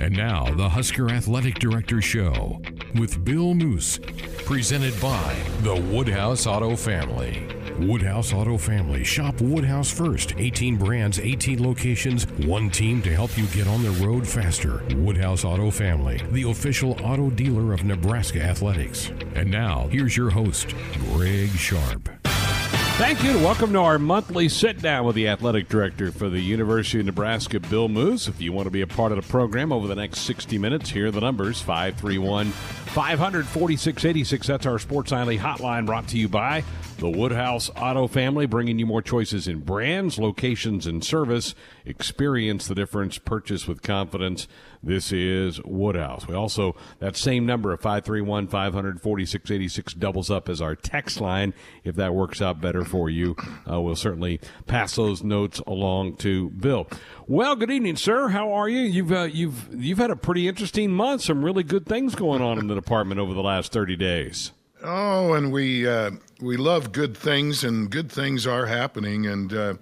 And now, the Husker Athletic Director Show with Bill Moos, presented by the Woodhouse Auto Family. Woodhouse Auto Family. Shop Woodhouse first. 18 brands, 18 locations, one team to help you get on the road faster. Woodhouse Auto Family, the official auto dealer of Nebraska Athletics. And now, here's your host, Greg Sharpe. Thank you. and Welcome to our monthly sit down with the athletic director for the University of Nebraska, Bill Moos. If you want to be a part of the program over the next 60 minutes, here are the numbers 531 546 That's our Sports Nightly hotline brought to you by the Woodhouse Auto Family, bringing you more choices in brands, locations, and service. Experience the difference. Purchase with confidence. This is Woodhouse. We also, that same number of 531 546 doubles up as our text line. If that works out better for you, uh, we'll certainly pass those notes along to Bill. Well, good evening, sir. How are you? You've, uh, you've, you've had a pretty interesting month. Some really good things going on in the department over the last 30 days. Oh, and we uh, we love good things, and good things are happening, and uh,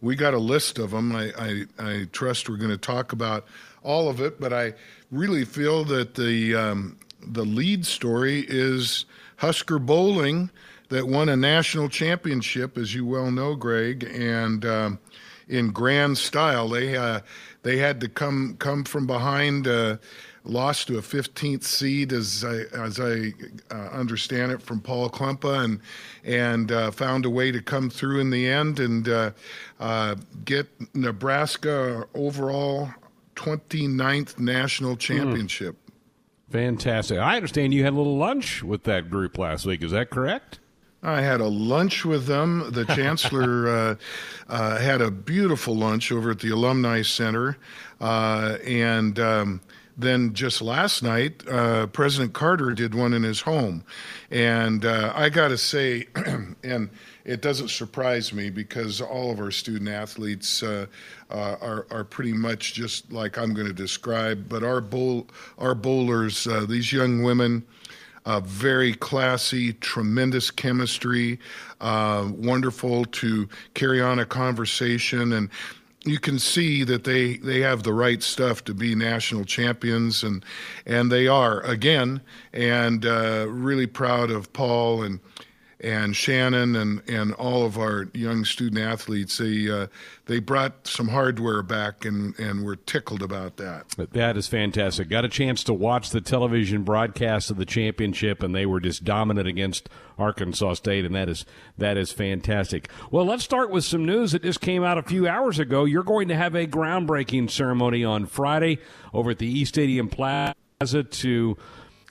we got a list of them. I I, I trust we're going to talk about all of it, but I really feel that the um, the lead story is Husker bowling that won a national championship, as you well know, Greg, and um, in grand style. They uh, they had to come come from behind. Uh, lost to a 15th seed, as I, as I uh, understand it, from Paul Klempa, and and uh, found a way to come through in the end and uh, uh get Nebraska overall 29th national hmm. championship. Mm. Fantastic. I understand you had a little lunch with that group last week. Is that correct? I had a lunch with them. The chancellor uh, uh, had a beautiful lunch over at the Alumni Center, and. Um, then just last night, uh, President Carter did one in his home. And uh, I got to say, and it doesn't surprise me because all of our student athletes uh, uh are, are pretty much just like I'm going to describe. But our, bowl, our bowlers, uh, these young women, uh, very classy, tremendous chemistry, wonderful to carry on a conversation. And you can see that they, they have the right stuff to be national champions, and and they are again. And uh, really proud of Paul and and Shannon and, and all of our young student athletes. They uh, they brought some hardware back, and, and we're tickled about that. That is fantastic. Got a chance to watch the television broadcast of the championship, and they were just dominant against Arkansas State, and that is that is fantastic. Well, let's start with some news that just came out a few hours ago. You're going to have a groundbreaking ceremony on Friday over at the East Stadium Plaza to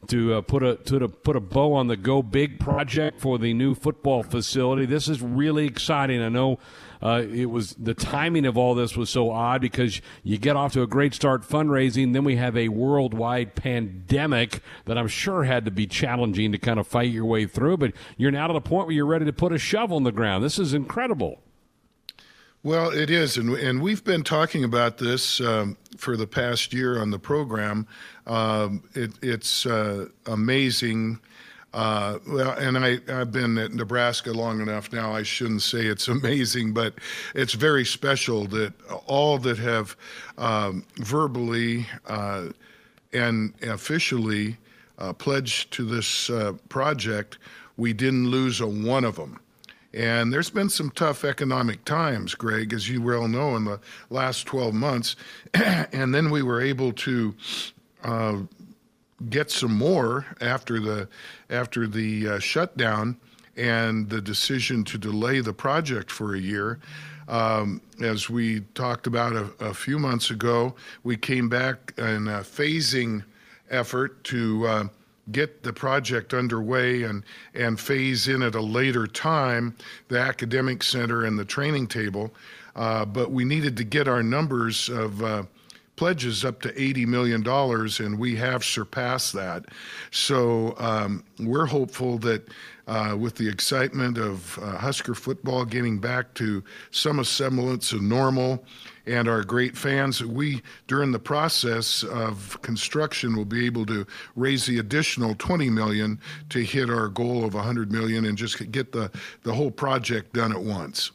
to uh, put a to, to put a bow on the Go Big project for the new football facility. This is really exciting. I know uh, it was the timing of all this was so odd because you get off to a great start fundraising, then we have a worldwide pandemic that I'm sure had to be challenging to kind of fight your way through. But you're now to the point where you're ready to put a shovel in the ground. This is incredible. Well, it is, and and we've been talking about this um, for the past year on the program. Um, it, it's uh, amazing. Uh, well, and I, I've been at Nebraska long enough now. I shouldn't say it's amazing, but it's very special that all that have um, verbally uh, and officially uh, pledged to this uh, project, we didn't lose a one of them. And there's been some tough economic times, Greg, as you well know, in the last 12 months. and then we were able to uh, get some more after the after the uh, shutdown and the decision to delay the project for a year. Um, as we talked about a, a, few months ago, we came back in a phasing effort to uh, get the project underway and, and phase in at a later time the academic center and the training table. Uh, but we needed to get our numbers of uh, pledges up to $80 million, and we have surpassed that. So um, we're hopeful that uh, with the excitement of uh, Husker football getting back to some semblance of normal and our great fans, we, during the process of construction, will be able to raise the additional 20 million to hit our goal of 100 million and just get the, the whole project done at once.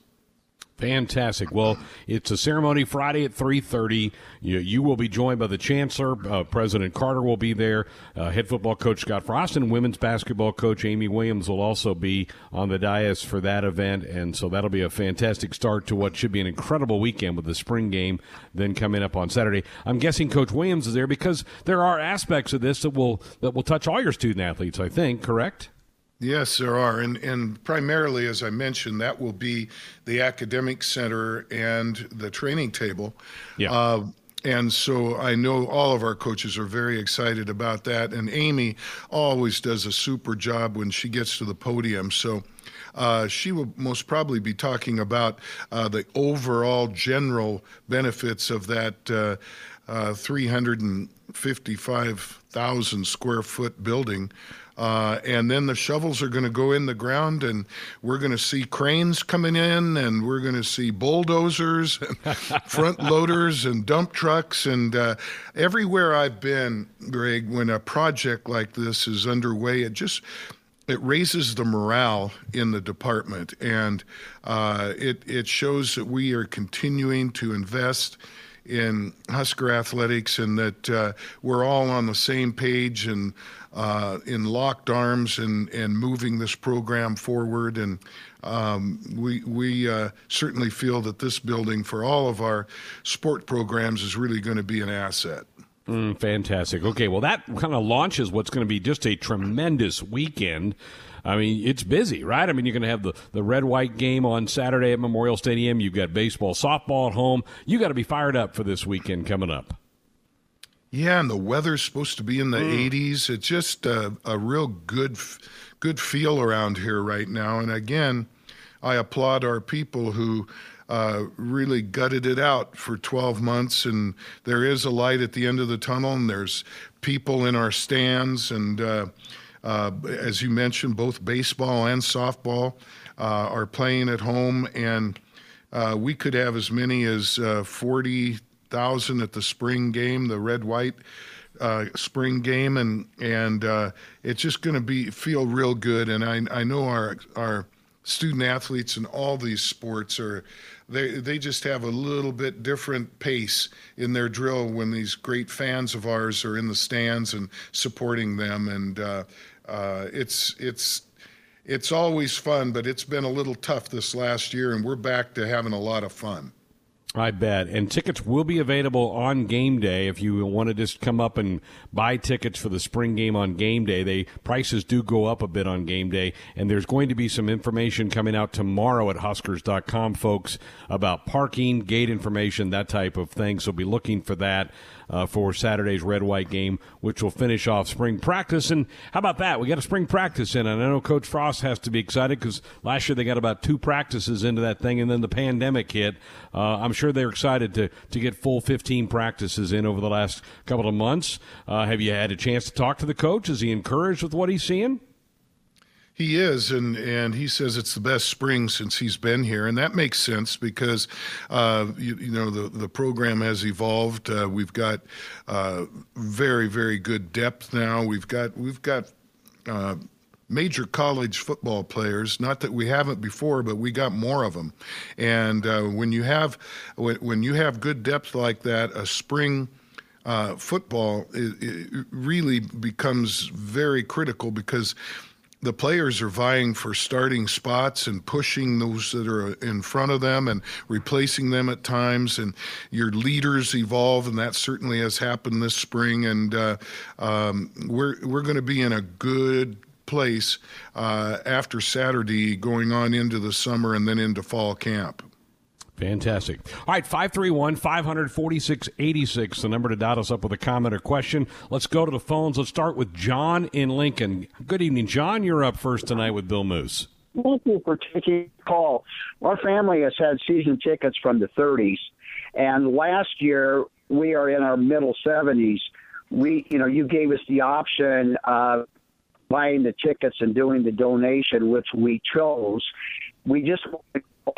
Fantastic. Well, it's a ceremony Friday at 3.30. You, you will be joined by the Chancellor. Uh, President Carter will be there. Uh, head football coach Scott Frost and women's basketball coach Amy Williams will also be on the dais for that event. And so that'll be a fantastic start to what should be an incredible weekend with the spring game then coming up on Saturday. I'm guessing Coach Williams is there because there are aspects of this that will, that will touch all your student athletes, I think, correct? Yes, there are. And, and primarily, as I mentioned, that will be the academic center and the training table. Yeah. Uh, and so I know all of our coaches are very excited about that. And Amy always does a super job when she gets to the podium. So uh, she will most probably be talking about uh, the overall general benefits of that uh, uh 355,000 square foot building. Uh, and then the shovels are going to go in the ground, and we're going to see cranes coming in, and we're going to see bulldozers, and front loaders, and dump trucks. And uh, everywhere I've been, Greg, when a project like this is underway, it just it raises the morale in the department, and uh, it it shows that we are continuing to invest in Husker athletics, and that uh, we're all on the same page and uh, in locked arms and, and moving this program forward. And um, we, we uh, certainly feel that this building for all of our sport programs is really going to be an asset. Mm, fantastic. Okay, well, that kind of launches what's going to be just a tremendous weekend. I mean, it's busy, right? I mean, you're going to have the, the red white game on Saturday at Memorial Stadium. You've got baseball, softball at home. You got to be fired up for this weekend coming up. Yeah, and the weather's supposed to be in the mm. 80s. It's just a, a real good, good feel around here right now. And again, I applaud our people who uh, really gutted it out for 12 months. And there is a light at the end of the tunnel, and there's people in our stands. And uh, uh, as you mentioned, both baseball and softball uh, are playing at home. And uh, we could have as many as uh, 40 thousand at the spring game, the red white uh, spring game, and and uh, it's just going to be feel real good. And I I know our our student athletes in all these sports are they they just have a little bit different pace in their drill when these great fans of ours are in the stands and supporting them and uh, uh, it's it's it's always fun but it's been a little tough this last year and we're back to having a lot of fun I bet. And tickets will be available on game day if you want to just come up and buy tickets for the spring game on game day. They prices do go up a bit on game day, and there's going to be some information coming out tomorrow at huskers.com folks about parking, gate information, that type of thing. So be looking for that uh, for Saturday's red white game, which will finish off spring practice. And how about that? We got a spring practice in, and I know Coach Frost has to be excited because last year they got about two practices into that thing, and then the pandemic hit. Uh, I'm sure they're excited to to get full 15 practices in over the last couple of months. Uh, have you had a chance to talk to the coach? Is he encouraged with what he's seeing? He is, and, and he says it's the best spring since he's been here, and that makes sense because uh, you, you, know the the program has evolved. Uh, we've got uh, very very good depth now. We've got we've got uh, major college football players. Not that we haven't before, but we got more of them. And uh, when you have when, when you have good depth like that, a spring. Uh, football it, it really becomes very critical because the players are vying for starting spots and pushing those that are in front of them and replacing them at times. And your leaders evolve, and that certainly has happened this spring. And uh, um, we're we're going to be in a good place uh, after Saturday, going on into the summer and then into fall camp. Fantastic. All right, 531 546 86, the number to dot us up with a comment or question. Let's go to the phones. Let's start with John in Lincoln. Good evening, John. You're up first tonight with Bill Moos. Thank you for taking the call. Our family has had season tickets from the 30s, and last year we are in our middle 70s. We, you know, you gave us the option of buying the tickets and doing the donation, which we chose. We just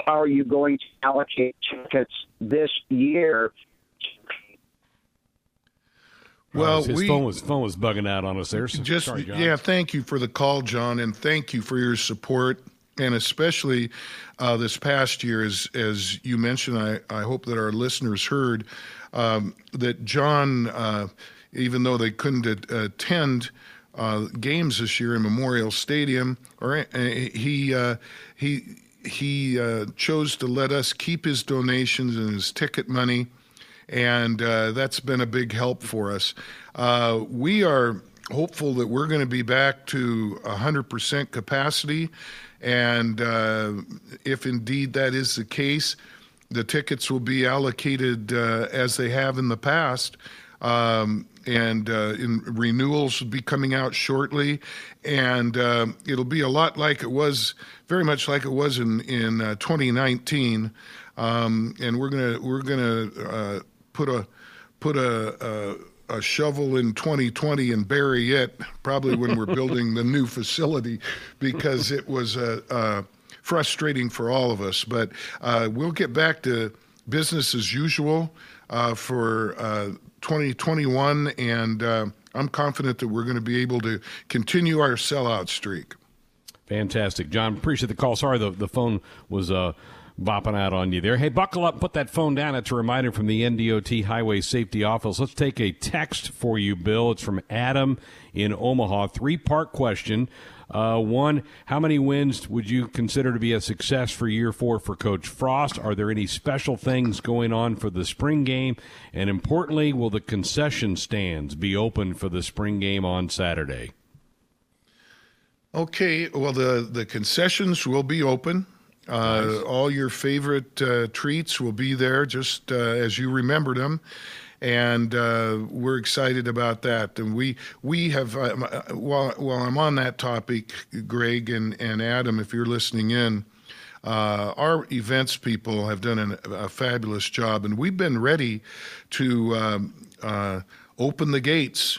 how are you going to allocate tickets this year? Well, his we, phone was phone was bugging out on us there. So just sorry, yeah, thank you for the call, John, and thank you for your support and especially uh, this past year, as as you mentioned, I, I hope that our listeners heard um, that John, uh, even though they couldn't attend uh, games this year in Memorial Stadium, or uh, he uh, he he uh, chose to let us keep his donations and his ticket money, and that's been a big help for us. we are hopeful that we're going to be back to 100% capacity. And uh, if indeed that is the case, the tickets will be allocated uh, as they have in the past. Um, and uh, in renewals will be coming out shortly, and uh, it'll be a lot like it was, very much like it was in in uh, 2019. Um, and we're gonna we're gonna uh, put a put a, a a shovel in 2020 and bury it, probably when we're building the new facility, because it was uh, uh, frustrating for all of us. But uh, we'll get back to business as usual uh, for 2021, uh, and uh, I'm confident that we're going to be able to continue our sellout streak. Fantastic, John. Appreciate the call. Sorry, the the phone was bopping out on you there. Hey, buckle up, put that phone down. It's a reminder from the NDOT Highway Safety Office. Let's take a text for you, Bill. It's from Adam in Omaha. Three part question. Uh, one, how many wins would you consider to be a success for year four for Coach Frost? Are there any special things going on for the spring game? And importantly, will the concession stands be open for the spring game on Saturday? Okay, well, the, the concessions will be open. Uh, nice. All your favorite uh, treats will be there just uh, as you remember them. And uh, we're excited about that. And we we have uh, uh, while while I'm on that topic, Greg and, and Adam, if you're listening in, our events people have done an, a fabulous job, and we've been ready to um, open the gates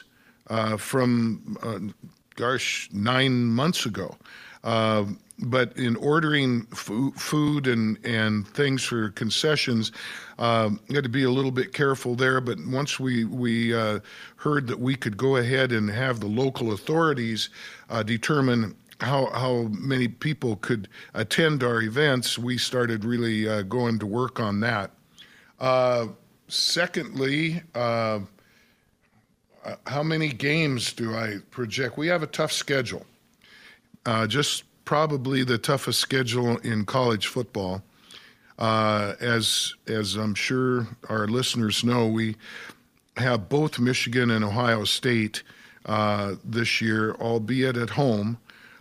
from gosh nine months ago. Uh, but in ordering food and, and things for concessions, um, had to be a little bit careful there. But once we we uh, heard that we could go ahead and have the local authorities uh, determine how how many people could attend our events, we started really uh, going to work on that. Uh, secondly. Uh, uh, how many games do I project? We have a tough schedule. just probably the toughest schedule in college football. Uh, as as I'm sure our listeners know, we have both Michigan and Ohio State uh, this year, albeit at home.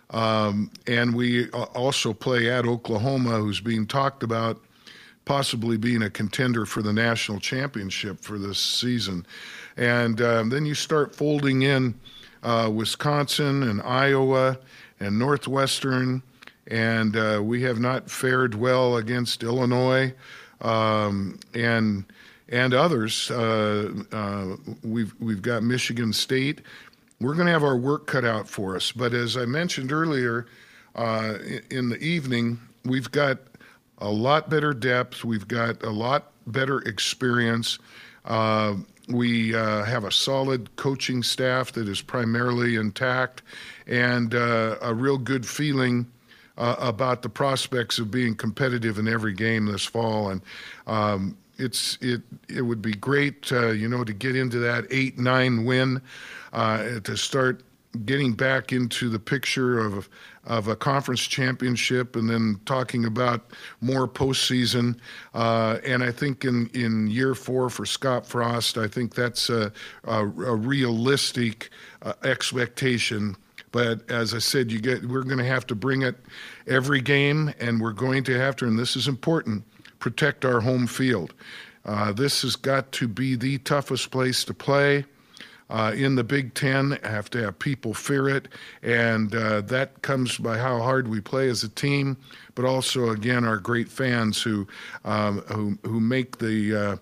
Um, and we also play at Oklahoma, who's being talked about possibly being a contender for the national championship for this season. And um, then you start folding in uh, Wisconsin and Iowa and Northwestern, and uh, we have not fared well against Illinois um, and and others. Uh, uh, we've we've got Michigan State. We're going to have our work cut out for us. But as I mentioned earlier, uh, in the evening, we've got a lot better depth. We've got a lot better experience. Uh, we uh, have a solid coaching staff that is primarily intact and a real good feeling uh, about the prospects of being competitive in every game this fall. And um, it's it it would be great, uh, you know, to get into that eight nine win, uh, to start getting back into the picture of of a conference championship and then talking about more postseason. Uh, and I think in, in year four for Scott Frost, I think that's a, a, a realistic uh, expectation. But as I said, you get we're going to have to bring it every game, and we're going to have to, and this is important, protect our home field. Uh, this has got to be the toughest place to play uh, in the Big Ten. have to have people fear it, and uh, that comes by how hard we play as a team, but also again our great fans who um, who who make the uh,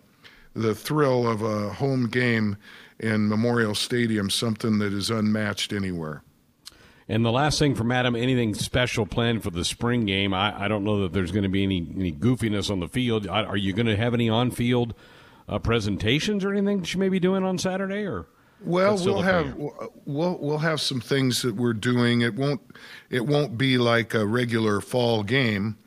the thrill of a home game in Memorial Stadium something that is unmatched anywhere. And the last thing from Adam, anything special planned for the spring game? I, I don't know that there's going to be any, any goofiness on the field. Are you going to have any on field uh, presentations or anything that you may be doing on Saturday? Or Well, we'll have we'll we'll have some things that we're doing. It won't it won't be like a regular fall game,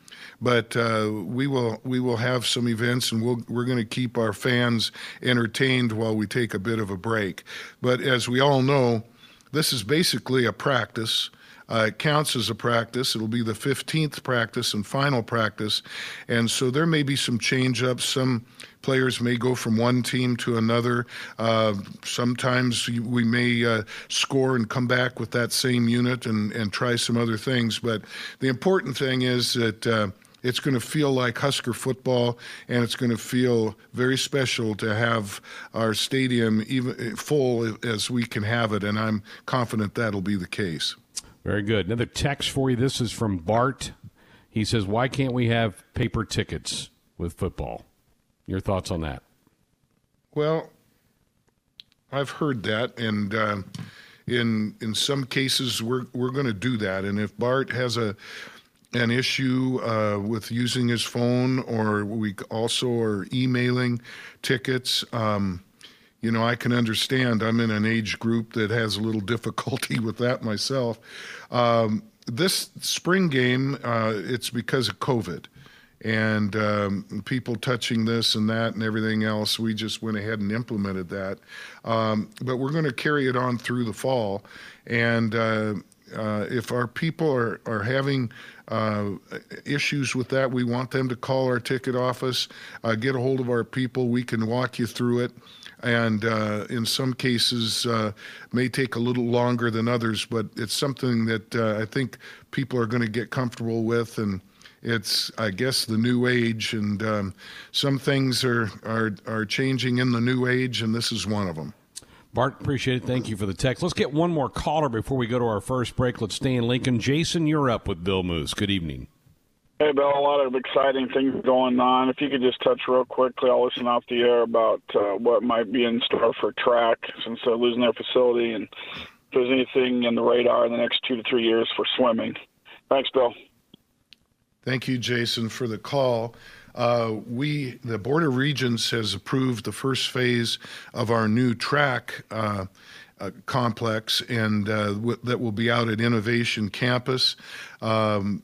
but uh, we will we will have some events, and we'll we're going to keep our fans entertained while we take a bit of a break. But as we all know, this is basically a practice. Uh, it counts as a practice. It'll be the 15th practice and final practice. And so there may be some change ups. Some players may go from one team to another. Uh, sometimes we may uh, score and come back with that same unit and, and try some other things. But the important thing is that. It's going to feel like Husker football, and it's going to feel very special to have our stadium even full as we can have it, and I'm confident that'll be the case. Very good. Another text for you. This is from Bart. He says, Why can't we have paper tickets with football? Your thoughts on that? Well, I've heard that, and uh, in in some cases, we're we're going to do that. And if Bart has a an issue uh, with using his phone, or we also are emailing tickets. Um, you know, I can understand. I'm in an age group that has a little difficulty with that myself. Um, this spring game, uh, it's because of COVID and um, people touching this and that and everything else. We just went ahead and implemented that. Um, but we're going to carry it on through the fall. And uh, uh, if our people are, are having uh, issues with that, we want them to call our ticket office, uh, get a hold of our people. We can walk you through it and uh, in some cases uh, may take a little longer than others, but it's something that uh, I think people are going to get comfortable with, and it's I guess the new age, and um, some things are, are are changing in the new age, and this is one of them. Bart, appreciate it. Thank you for the text. Let's get one more caller before we go to our first break. Let's stay in Lincoln. Jason, you're up with Bill Moos. Good evening. Hey, Bill, a lot of exciting things going on. If you could just touch real quickly, I'll listen off the air about uh, what might be in store for track since they're losing their facility and if there's anything in the radar in the next two to three years for swimming. Thanks, Bill. Thank you, Jason, for the call. Uh, we, the Board of Regents, has approved the first phase of our new track. Uh, uh, complex, and uh, w- that will be out at Innovation Campus. Um,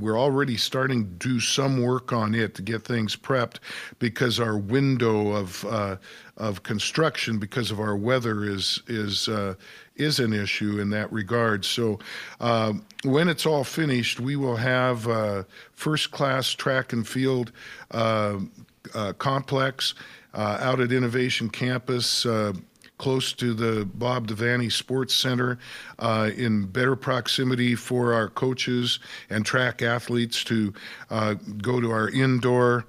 we're already starting to do some work on it to get things prepped because our window of uh, of construction, because of our weather, is is uh, is an issue in that regard. So um, when it's all finished, we will have uh, first class track and field uh, complex out at Innovation Campus close to the Bob Devaney Sports Center, uh, in better proximity for our coaches and track athletes to uh, go to our indoor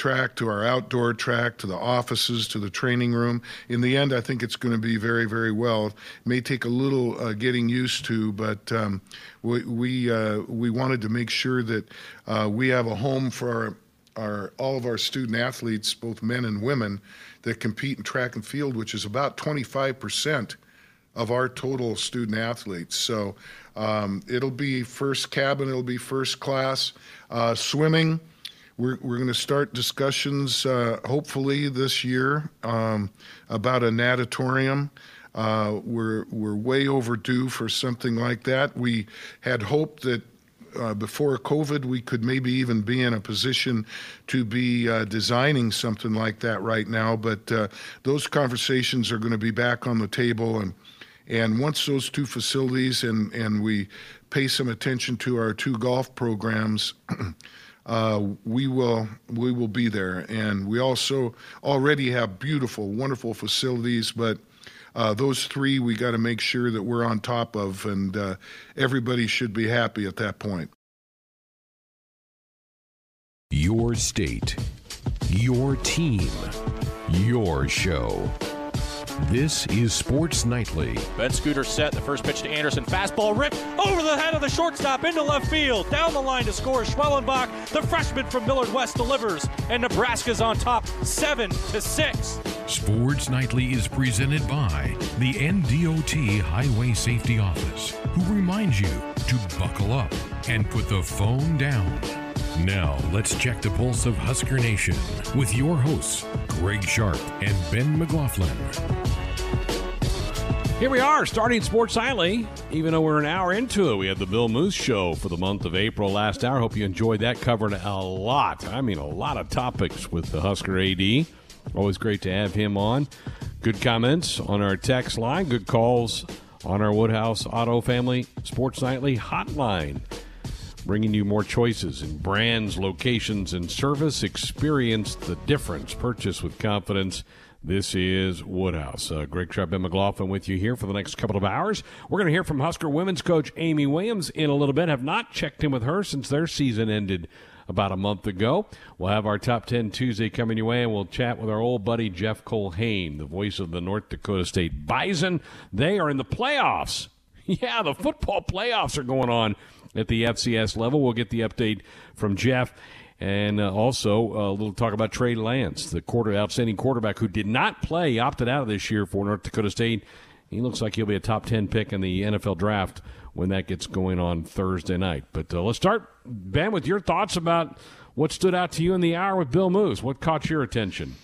track, to our outdoor track, to the offices, to the training room. In the end, I think it's going to be very, very well. It may take a little uh, getting used to, but um, we we, uh, we wanted to make sure that uh, we have a home for our, our all of our student athletes, both men and women that compete in track and field, which is about 25% of our total student athletes. So um, it'll be first cabin, it'll be first class. Uh, swimming, we're, we're going to start discussions uh, hopefully this year um, about a natatorium. Uh, we're we're way overdue for something like that. We had hoped that uh, before COVID, we could maybe even be in a position to be uh, designing something like that right now. But uh, those conversations are going to be back on the table, and and once those two facilities and and we pay some attention to our two golf programs. Uh, we will we will be there, and we also already have beautiful, wonderful facilities, but uh, those three we got to make sure that we're on top of, and uh, everybody should be happy at that point. Your state, your team, your show. This is Sports Nightly. Ben Scooter set the first pitch to Anderson. Fastball ripped over the head of the shortstop into left field. Down the line to score. Schwellenbach, the freshman from Millard West, delivers, and Nebraska's on top, seven to six. Sports Nightly is presented by the NDOT Highway Safety Office, who reminds you to buckle up and put the phone down. Now, let's check the pulse of Husker Nation with your hosts, Greg Sharpe and Ben McLaughlin. Here we are, starting Sports Nightly. Even though we're an hour into it, we had the Bill Moos Show for the month of April last hour. Hope you enjoyed that. Covering a lot. I mean, a lot of topics with the Husker AD. Always great to have him on. Good comments on our text line. Good calls on our Woodhouse Auto Family Sports Nightly hotline. Bringing you more choices in brands, locations, and service. Experience the difference. Purchase with confidence. This is Woodhouse. Uh, Greg Sharpe and McLaughlin with you here for the next couple of hours. We're going to hear from Husker women's coach Amy Williams in a little bit. Have not checked in with her since their season ended about a month ago. We'll have our top 10 Tuesday coming your way, and we'll chat with our old buddy Jeff Culhane, the voice of the North Dakota State Bison. They are in the playoffs. Yeah, the football playoffs are going on at the FCS level. We'll get the update from Jeff. And uh, also uh, a little talk about Trey Lance, the quarter outstanding quarterback who did not play, opted out of this year for North Dakota State. He looks like he'll be a top 10 pick in the NFL draft when that gets going on Thursday night. But uh, let's start, Ben, with your thoughts about what stood out to you in the hour with Bill Moos. What caught your attention?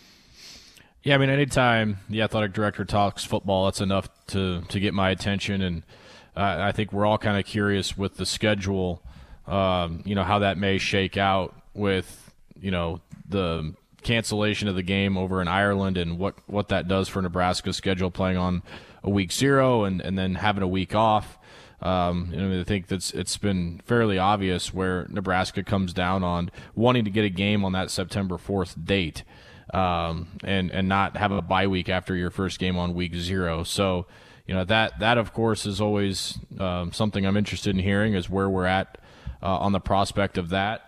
Yeah, I mean, anytime the athletic director talks football, that's enough to, to get my attention. And uh, I think we're all kind of curious with the schedule, um, you know, how that may shake out with you know the cancellation of the game over in Ireland and what what that does for Nebraska's schedule playing on a week zero and and then having a week off. Um, I think that's it's been fairly obvious where Nebraska comes down on wanting to get a game on that September fourth date, um, and and not have a bye week after your first game on week zero. So, you know that that of course is always um, something I'm interested in hearing is where we're at uh, on the prospect of that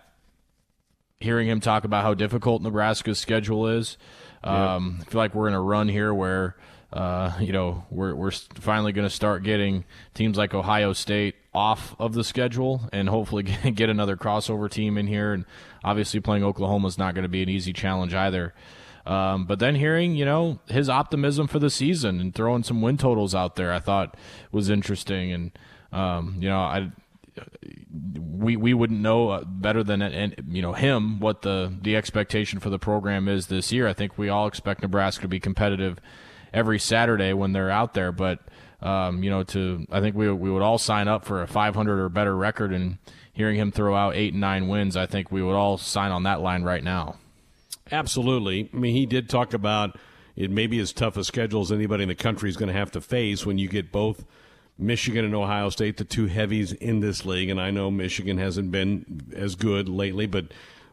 hearing him talk about how difficult Nebraska's schedule is. Um, I feel like we're in a run here where, uh, you know, we're, we're finally going to start getting teams like Ohio State off of the schedule and hopefully get another crossover team in here. And obviously, playing Oklahoma is not going to be an easy challenge either. Um, but then hearing, you know, his optimism for the season and throwing some win totals out there, I thought was interesting. And, um, you know, I we we wouldn't know uh, better than and you know him what the the expectation for the program is this year. I think we all expect Nebraska to be competitive every Saturday when they're out there, but um, you know to I think we we would all sign up for a 500 or better record and hearing him throw out eight and nine wins, I think we would all sign on that line right now. Absolutely. I mean, he did talk about it may be as tough a schedule as anybody in the country is going to have to face when you get both Michigan and Ohio State, the two heavies in this league. And I know Michigan hasn't been as good lately, but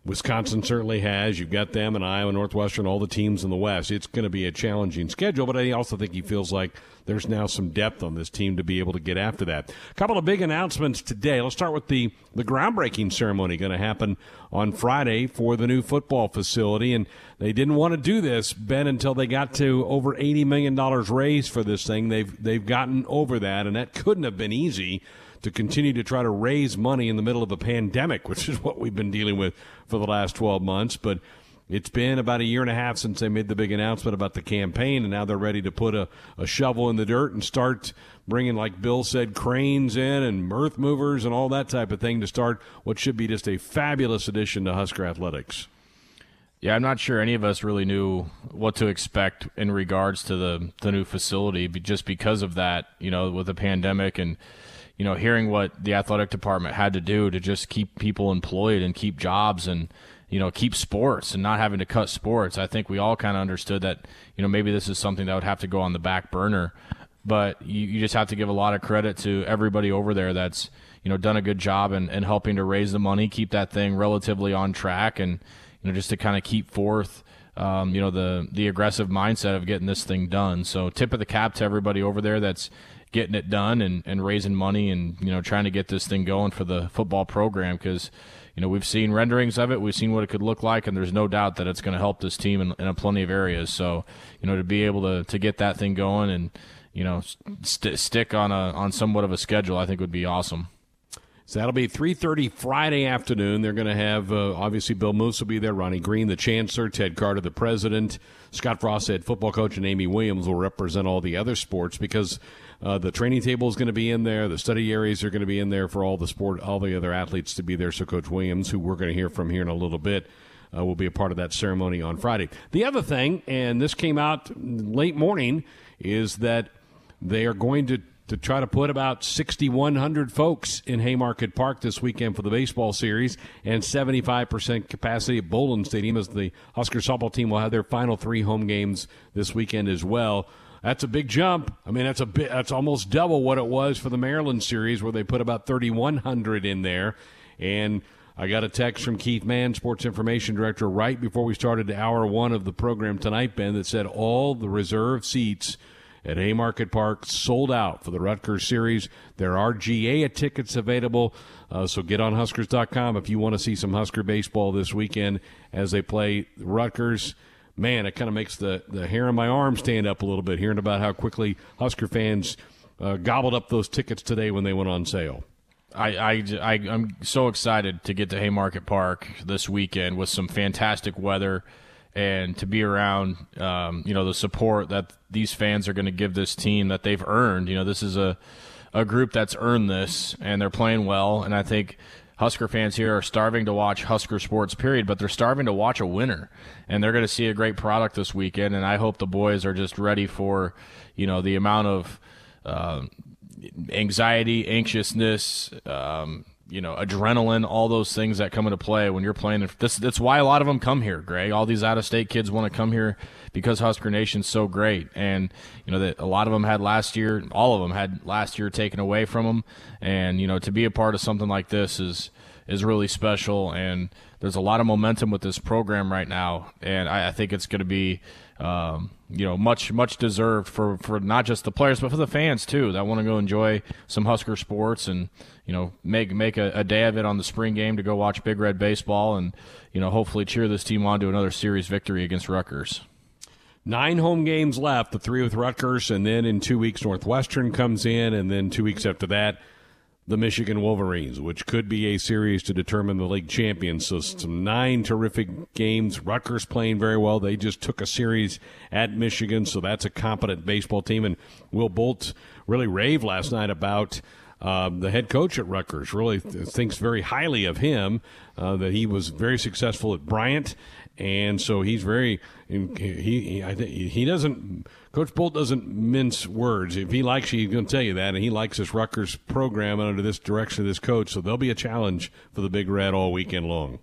Wisconsin certainly has. You've got them and Iowa, Northwestern, all the teams in the West. It's going to be a challenging schedule, but I also think he feels like there's now some depth on this team to be able to get after that. A couple of big announcements today. Let's start with the, the groundbreaking ceremony going to happen on Friday for the new football facility. And they didn't want to do this, Ben, until they got to over $80 million raised for this thing. They've, they've gotten over that, and that couldn't have been easy to continue to try to raise money in the middle of a pandemic, which is what we've been dealing with for the last 12 months. But it's been about a year and a half since they made the big announcement about the campaign, and now they're ready to put a, a shovel in the dirt and start bringing, like Bill said, cranes in and earth movers and all that type of thing to start what should be just a fabulous addition to Husker Athletics. Yeah, I'm not sure any of us really knew what to expect in regards to the the new facility, just because of that, you know, with the pandemic and you know, hearing what the athletic department had to do to just keep people employed and keep jobs and you know keep sports and not having to cut sports. I think we all kind of understood that you know maybe this is something that would have to go on the back burner, but you, you just have to give a lot of credit to everybody over there that's you know done a good job and, and helping to raise the money, keep that thing relatively on track, and you know just to kind of keep forth. Um, you know the the aggressive mindset of getting this thing done. So tip of the cap to everybody over there that's getting it done and, and raising money and you know trying to get this thing going for the football program because you know we've seen renderings of it we've seen what it could look like and there's no doubt that it's going to help this team in, in plenty of areas so you know to be able to, to get that thing going and you know st- stick on a on somewhat of a schedule i think would be awesome so that'll be 3.30 Friday afternoon. They're going to have, uh, obviously, Bill Moos will be there, Ronnie Green, the chancellor, Ted Carter, the president, Scott Frost, head football coach, and Amy Williams will represent all the other sports because uh, the training table is going to be in there. The study areas are going to be in there for all the sport, all the other athletes to be there. So Coach Williams, who we're going to hear from here in a little bit, uh, will be a part of that ceremony on Friday. The other thing, and this came out late morning, is that they are going to to try to put about 6,100 folks in Haymarket Park this weekend for the baseball series and 75% capacity at Bowlin Stadium as the Husker softball team will have their final three home games this weekend as well. That's a big jump. I mean, that's a bit, that's almost double what it was for the Maryland series where they put about 3,100 in there. And I got a text from Keith Mann, Sports Information Director, right before we started the hour one of the program tonight, Ben, that said all the reserve seats – at Haymarket Park, sold out for the Rutgers series. There are GA tickets available, uh, so get on Huskers.com if you want to see some Husker baseball this weekend as they play Rutgers. Man, it kind of makes the, the hair on my arm stand up a little bit hearing about how quickly Husker fans uh, gobbled up those tickets today when they went on sale. I, I, I, am so excited to get to Haymarket Park this weekend with some fantastic weather and to be around, um, you know, the support that these fans are going to give this team that they've earned. You know, this is a a group that's earned this, and they're playing well. And I think Husker fans here are starving to watch Husker sports, period, but they're starving to watch a winner, and they're going to see a great product this weekend. And I hope the boys are just ready for, you know, the amount of uh, anxiety, anxiousness. Um, you know, adrenaline, all those things that come into play when you're playing. This that's why a lot of them come here, Greg. All these out of state kids want to come here because Husker Nation's so great, and you know that a lot of them had last year. All of them had last year taken away from them, and you know to be a part of something like this is is really special. And there's a lot of momentum with this program right now, and I, I think it's going to be. Um, you know, much much deserved for, for not just the players but for the fans too that want to go enjoy some Husker sports and you know make make a, a, day of it on the spring game to go watch Big Red baseball and you know hopefully cheer this team on to another series victory against Rutgers. Nine home games left, the three with Rutgers, and then in two weeks Northwestern comes in, and then two weeks after that the Michigan Wolverines, which could be a series to determine the league champions. So some nine terrific games. Rutgers playing very well. They just took a series at Michigan, so that's a competent baseball team. And Will Bolt really raved last night about um, the head coach at Rutgers really th- thinks very highly of him. Uh, that he was very successful at Bryant, and so he's very he he I think he doesn't Coach Bolt doesn't mince words. If he likes you, he's going to tell you that, and he likes this Rutgers program under this direction of this coach. So there'll be a challenge for the Big Red all weekend long.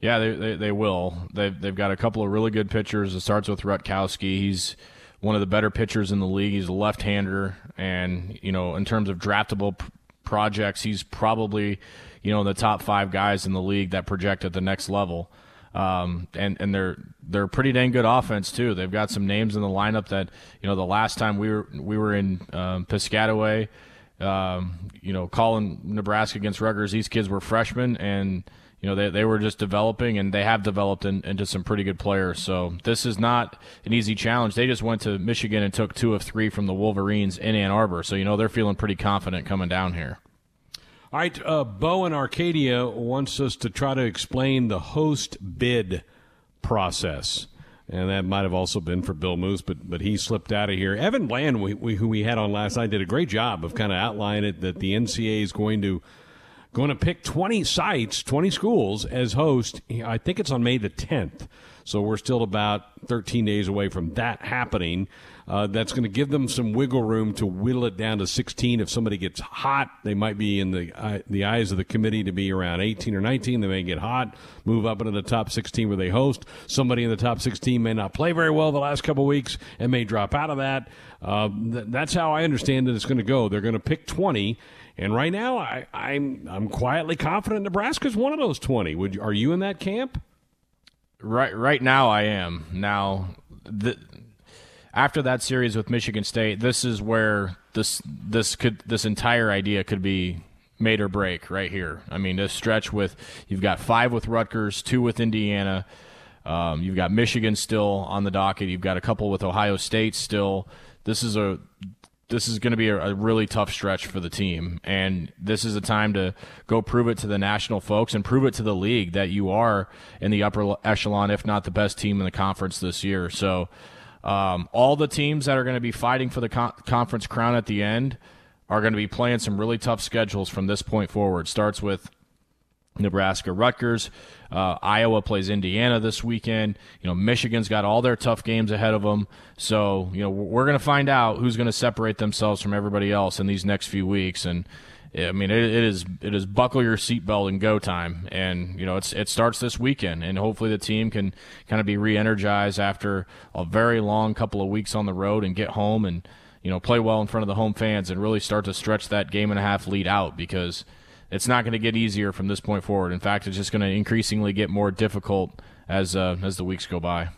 Yeah, they they, they will. They've they've got a couple of really good pitchers. It starts with Rutkowski. He's one of the better pitchers in the league. He's a left-hander, and you know, in terms of draftable p- projects, he's probably you know the top five guys in the league that project at the next level. Um, and and they're they're pretty dang good offense too. They've got some names in the lineup that you know the last time we were we were in um, Piscataway, um, you know, calling Nebraska against Rutgers. These kids were freshmen and you know, they, they were just developing and they have developed in, into some pretty good players. So this is not an easy challenge. They just went to Michigan and took two of three from the Wolverines in Ann Arbor. So, you know, they're feeling pretty confident coming down here. All right, uh, Bo in Arcadia wants us to try to explain the host bid process. And that might have also been for Bill Moos, but but he slipped out of here. Evan Bland, we, we, who we had on last night, did a great job of kind of outlining it that the NCAA is going to – going to pick 20 sites, 20 schools as host. I think it's on May the 10th. So we're still about 13 days away from that happening. Uh, that's going to give them some wiggle room to whittle it down to 16. If somebody gets hot, they might be in the uh, the eyes of the committee to be around 18 or 19. They may get hot, move up into the top 16 where they host. Somebody in the top 16 may not play very well the last couple weeks and may drop out of that. Uh, th- that's how I understand that it's going to go. They're going to pick 20 and right now, I, I'm I'm quietly confident Nebraska's one of those twenty. Would are you in that camp? Right, right now I am. Now, the, after that series with Michigan State, this is where this this could this entire idea could be made or break right here. I mean, this stretch with you've got five with Rutgers, two with Indiana. Um, you've got Michigan still on the docket. You've got a couple with Ohio State still. This is a this is going to be a, a, really tough stretch for the team. And this is a time to go prove it to the national folks and prove it to the league that you are in the upper echelon, if not the best team in the conference this year. So, um, all the teams that are going to be fighting for the con- conference crown at the end are going to be playing some really tough schedules from this point forward. Starts with Nebraska, Rutgers. Uh, Iowa plays Indiana this weekend. You know, Michigan's got all their tough games ahead of them. So, you know, we're going to find out who's going to separate themselves from everybody else in these next few weeks. And I mean, it, it is it is buckle your seatbelt and go time. And you know, it's it starts this weekend, and hopefully the team can kind of be re-energized after a very long couple of weeks on the road and get home and you know play well in front of the home fans and really start to stretch that game and a half lead out because it's not going to get easier from this point forward. In fact, it's just going to increasingly get more difficult as uh, as the weeks go by.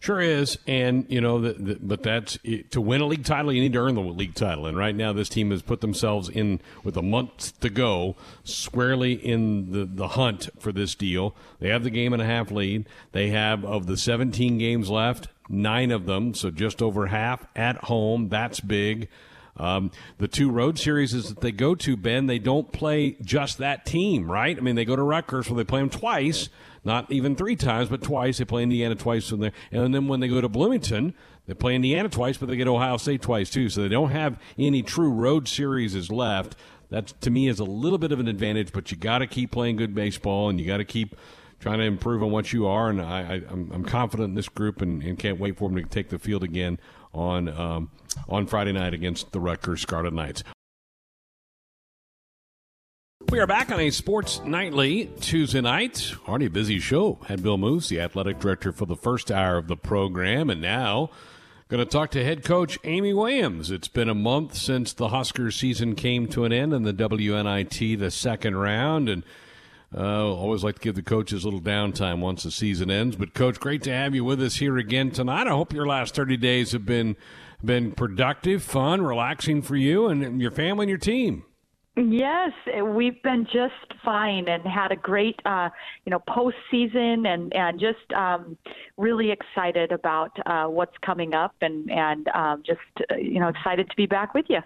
Sure is, and you know, the, the, but that's to win a league title, you need to earn the league title. And right now, this team has put themselves in with a month to go, squarely in the the hunt for this deal. They have the game and a half lead. They have of the 17 games left, nine of them, so just over half at home. That's big. Um, the two road series is that they go to, Ben, they don't play just that team, right? I mean, they go to Rutgers, where they play them twice, not even three times, but twice. They play Indiana twice from there, and then when they go to Bloomington, they play Indiana twice, but they get Ohio State twice too. So they don't have any true road series is left. That to me is a little bit of an advantage, but you got to keep playing good baseball, and you got to keep trying to improve on what you are. And I, am confident in this group, and, and, can't wait for them to take the field again on um, on Friday night against the Rutgers Scarlet Knights. We are back on a Sports Nightly Tuesday night. Already a busy show. Had Bill Moos, the athletic director, for the first hour of the program, and now going to talk to head coach Amy Williams. It's been a month since the Huskers season came to an end in the WNIT, the second round, and uh, always like to give the coaches a little downtime once the season ends. But coach, great to have you with us here again tonight. I hope your last thirty days have been been productive, fun, relaxing for you and your family and your team. Yes, we've been just fine and had a great, uh, you know, postseason and and just um, really excited about uh, what's coming up and and um, just uh, you know excited to be back with you.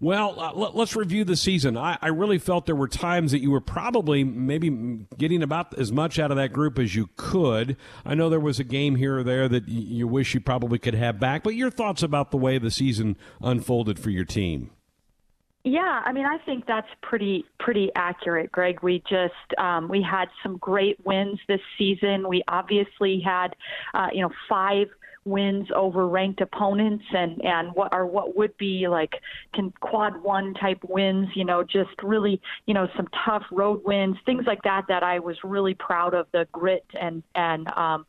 Well, uh, let, us review the season. I, I, really felt there were times that you were probably maybe getting about as much out of that group as you could. I know there was a game here or there that you wish you probably could have back, but your thoughts about the way the season unfolded for your team? Yeah, I mean, I think that's pretty pretty accurate, Greg. We just um, we had some great wins this season. We obviously had, uh, you know, five wins over ranked opponents and and what are what would be like can quad one type wins you know just really you know some tough road wins things like that that I was really proud of the grit and and um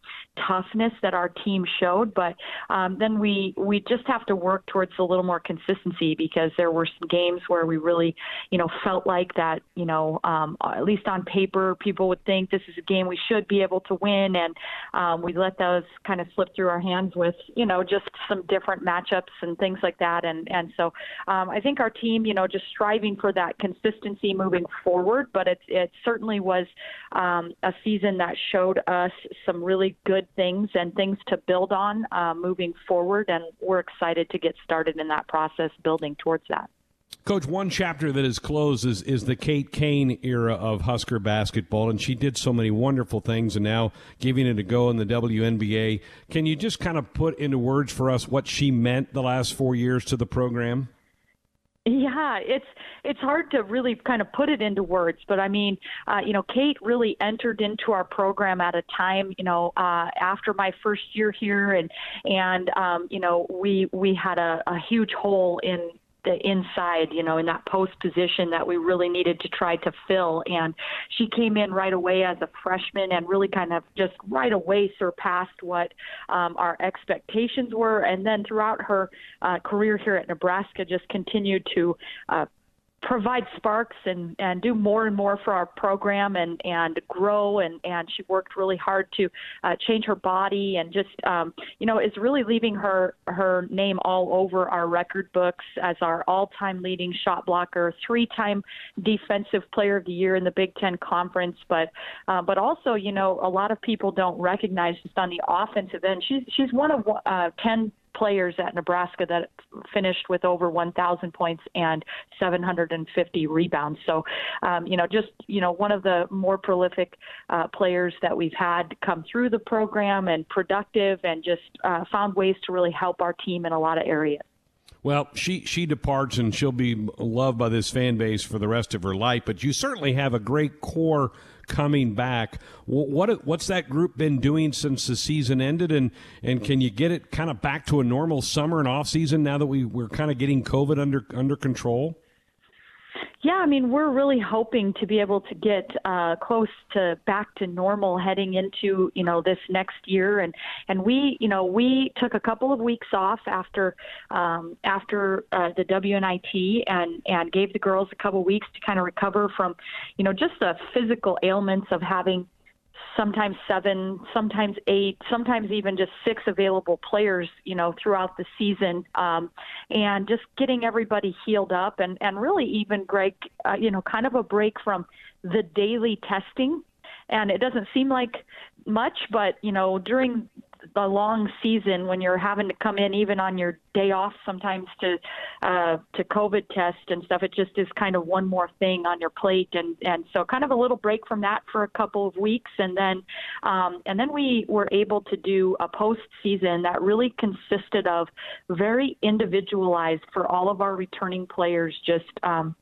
toughness that our team showed. But um then we we just have to work towards a little more consistency because there were some games where we really you know felt like that you know um at least on paper people would think this is a game we should be able to win. And um we let those kind of slip through our hands with you know just some different matchups and things like that and and so um, I think our team you know just striving for that consistency moving forward but it it certainly was um, a season that showed us some really good things and things to build on uh, moving forward and we're excited to get started in that process building towards that. Coach, one chapter that is closed is, is the Kate Cain era of Husker basketball, and she did so many wonderful things, and now giving it a go in the WNBA. Can you just kind of put into words for us what she meant the last four years to the program? Yeah, it's it's hard to really kind of put it into words, but I mean, uh, you know, Kate really entered into our program at a time, you know, uh, after my first year here, and and um, you know, we we had a, a huge hole in the inside, you know, in that post position that we really needed to try to fill. And she came in right away as a freshman and really kind of just right away surpassed what um, our expectations were. And then throughout her uh, career here at Nebraska, just continued to uh, provide sparks and and do more and more for our program and and grow. And and she worked really hard to uh, change her body and just um, you know is really leaving her her name all over our record books as our all-time leading shot blocker, three-time defensive player of the year in the Big Ten Conference, but uh, but also you know a lot of people don't recognize just on the offensive end. She's she's one of uh, ten players at Nebraska that finished with over 1,000 points and 750 rebounds. So, um, you know, just you know, one of the more prolific uh, players that we've had come through the program and productive, and just uh, found ways to really help our team in a lot of areas. Well, she she departs and she'll be loved by this fan base for the rest of her life. But you certainly have a great core coming back. What what's that group been doing since the season ended, and and can you get it kind of back to a normal summer and off season now that we we're kind of getting COVID under under control? Yeah, I mean, we're really hoping to be able to get uh, close to back to normal heading into you know this next year, and and we you know we took a couple of weeks off after um, after uh, the WNIT and and gave the girls a couple of weeks to kind of recover from you know just the physical ailments of having sometimes seven, sometimes eight, sometimes even just six available players, you know, throughout the season, um, and just getting everybody healed up, and and really even Greg, uh, you know, kind of a break from the daily testing. And it doesn't seem like much, but you know, during the long season when you're having to come in even on your day off sometimes to uh, to COVID test and stuff. It just is kind of one more thing on your plate, and and so kind of a little break from that for a couple of weeks, and then um, and then we were able to do a postseason that really consisted of very individualized for all of our returning players, just. Um,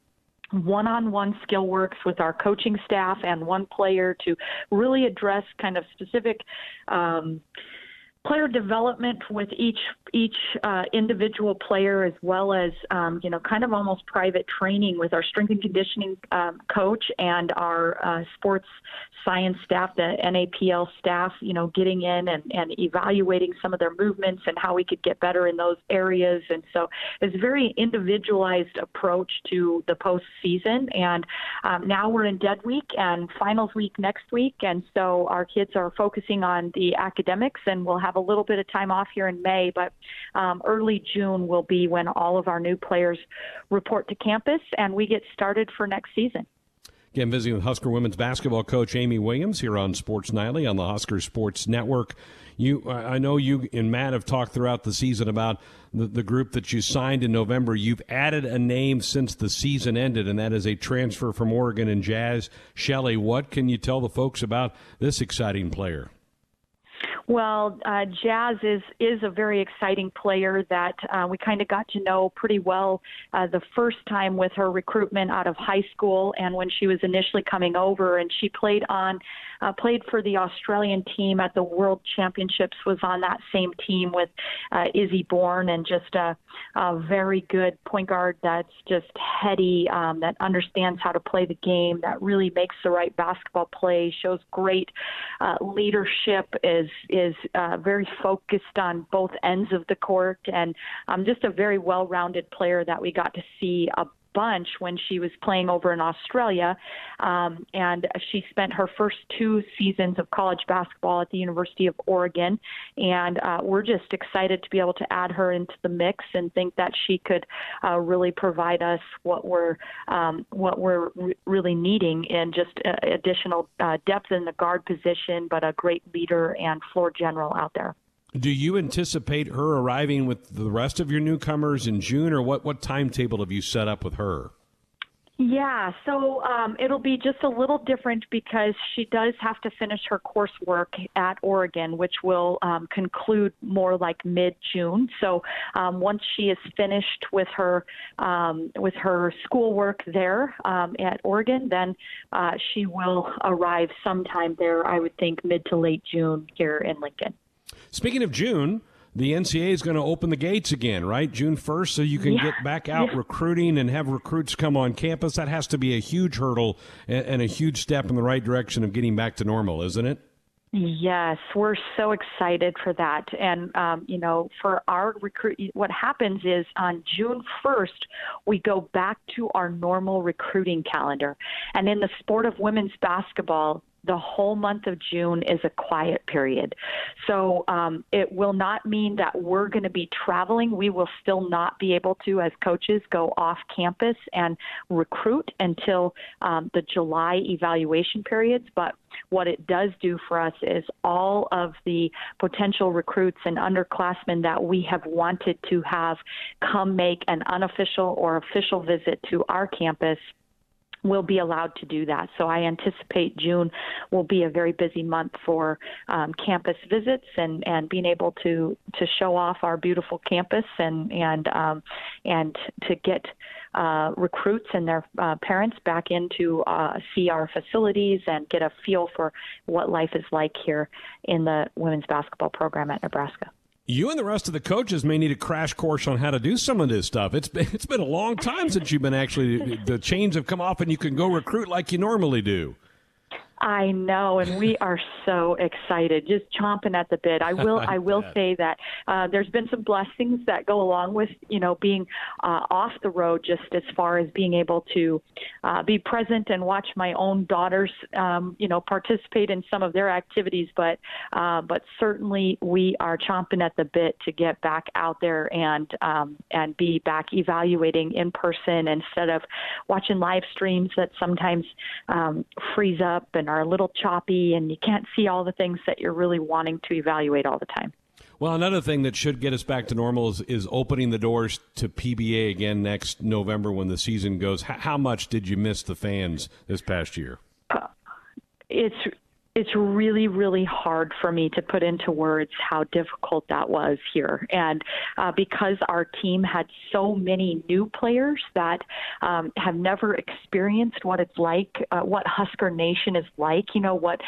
one-on-one skill works with our coaching staff and one player to really address kind of specific um, player development with each each uh, individual player, as well as um, you know, kind of almost private training with our strength and conditioning um, coach and our uh, sports science staff, the NAPL staff. You know, getting in and, and evaluating some of their movements and how we could get better in those areas. And so, it's a very individualized approach to the postseason. And um, now we're in dead week and finals week next week, and so our kids are focusing on the academics, and we'll have have a little bit of time off here in May, but um, early June will be when all of our new players report to campus and we get started for next season. Again, visiting with Husker women's basketball coach Amy Williams here on Sports Nightly on the Husker Sports Network. You, I know you and Matt have talked throughout the season about the, the group that you signed in November. You've added a name since the season ended, and that is a transfer from Oregon and Jaz Shelley. What can you tell the folks about this exciting player? Well, uh, Jaz is is a very exciting player that uh, we kind of got to know pretty well uh, the first time with her recruitment out of high school and when she was initially coming over, and she played on uh, played for the Australian team at the World Championships. Was on that same team with uh, Izzy Bourne, and just a, a very good point guard that's just heady, um, that understands how to play the game, that really makes the right basketball play, shows great uh, leadership, is is uh, very focused on both ends of the court, and um, just a very well-rounded player that we got to see a bunch when she was playing over in Australia. Um, and she spent her first two seasons of college basketball at the University of Oregon. And uh, we're just excited to be able to add her into the mix and think that she could uh, really provide us what we're um, what we're re- really needing in just uh, additional uh, depth in the guard position, but a great leader and floor general out there. Do you anticipate her arriving with the rest of your newcomers in June, or what, what timetable have you set up with her? Yeah, so um, it'll be just a little different because she does have to finish her coursework at Oregon, which will um, conclude more like mid-June. So um, once she is finished with her um, with her schoolwork there um, at Oregon, then uh, she will arrive sometime there. I would think mid to late June here in Lincoln. Speaking of June, the NCAA is going to open the gates again, right? June 1st, so you can yeah. get back out yeah. recruiting and have recruits come on campus. That has to be a huge hurdle and a huge step in the right direction of getting back to normal, isn't it? Yes, we're so excited for that. And, um, you know, for our recruit, what happens is on June 1st, we go back to our normal recruiting calendar. And in the sport of women's basketball, the whole month of June is a quiet period. So um, it will not mean that we're going to be traveling. We will still not be able to, as coaches, go off campus and recruit until um, the July evaluation periods. But what it does do for us is all of the potential recruits and underclassmen that we have wanted to have come make an unofficial or official visit to our campus will be allowed to do that. So I anticipate June will be a very busy month for um, campus visits and, and being able to to show off our beautiful campus and and um, and to get uh, recruits and their uh, parents back in to uh, see our facilities and get a feel for what life is like here in the women's basketball program at Nebraska. You and the rest of the coaches may need a crash course on how to do some of this stuff. It's been, it's been a long time since you've been actually the chains have come off and you can go recruit like you normally do. I know, and we are so excited, just chomping at the bit. I will, I will say that uh, there's been some blessings that go along with, you know, being uh, off the road, just as far as being able to uh, be present and watch my own daughters, um, you know, participate in some of their activities. But, uh, but certainly we are chomping at the bit to get back out there and um, and be back evaluating in person instead of watching live streams that sometimes um, freeze up and and are a little choppy and you can't see all the things that you're really wanting to evaluate all the time. Well, another thing that should get us back to normal is, is opening the doors to PBA again next November when the season goes. H- how much did you miss the fans this past year? Uh, it's it's really, really hard for me to put into words how difficult that was here. And uh, because our team had so many new players that um, have never experienced what it's like, uh, what Husker Nation is like, you know, what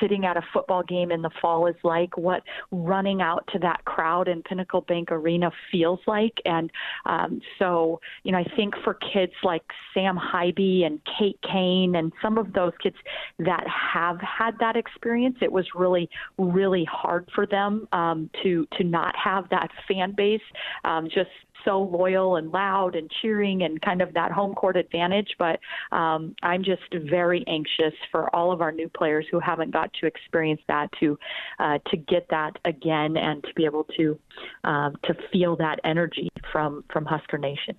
sitting at a football game in the fall is like, what running out to that crowd in Pinnacle Bank Arena feels like. And um, so, you know, I think for kids like Sam Haiby and Kate Cain and some of those kids that have had that that experience. It was really, really hard for them um, to to not have that fan base um, just so loyal and loud and cheering and kind of that home court advantage. But um, I'm just very anxious for all of our new players who haven't got to experience that to uh, to get that again and to be able to um, to feel that energy from from Husker Nation.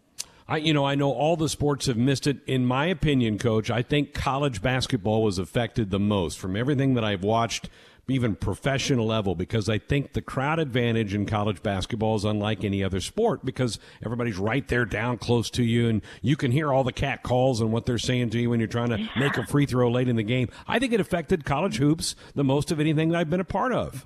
I, you know, I know all the sports have missed it. In my opinion, coach, I think college basketball was affected the most from everything that I've watched, even professional level, because I think the crowd advantage in college basketball is unlike any other sport because everybody's right there down close to you and you can hear all the cat calls and what they're saying to you when you're trying to make a free throw late in the game. I think it affected college hoops the most of anything that I've been a part of.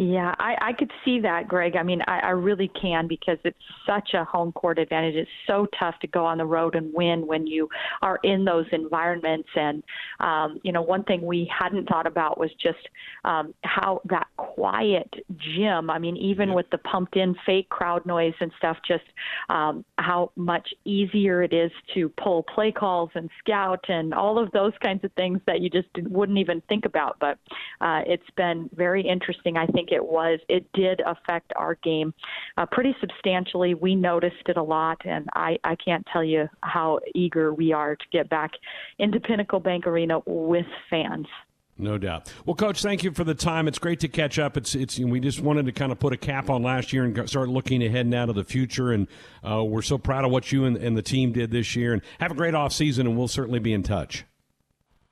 Yeah, I, I could see that, Greg. I mean, I, I really can because it's such a home court advantage. It's so tough to go on the road and win when you are in those environments. And, um, you know, one thing we hadn't thought about was just um, how that quiet gym, I mean, even with the pumped in fake crowd noise and stuff, just um, how much easier it is to pull play calls and scout and all of those kinds of things that you just wouldn't even think about. But uh, it's been very interesting, I think think it was, it did affect our game uh, pretty substantially. We noticed it a lot, and I, I can't tell you how eager we are to get back into Pinnacle Bank Arena with fans. No doubt. Well, Coach, thank you for the time. It's great to catch up. It's it's we just wanted to kind of put a cap on last year and start looking ahead now to the future. And uh, we're so proud of what you and, and, the team did this year. And have a great off season, and we'll certainly be in touch.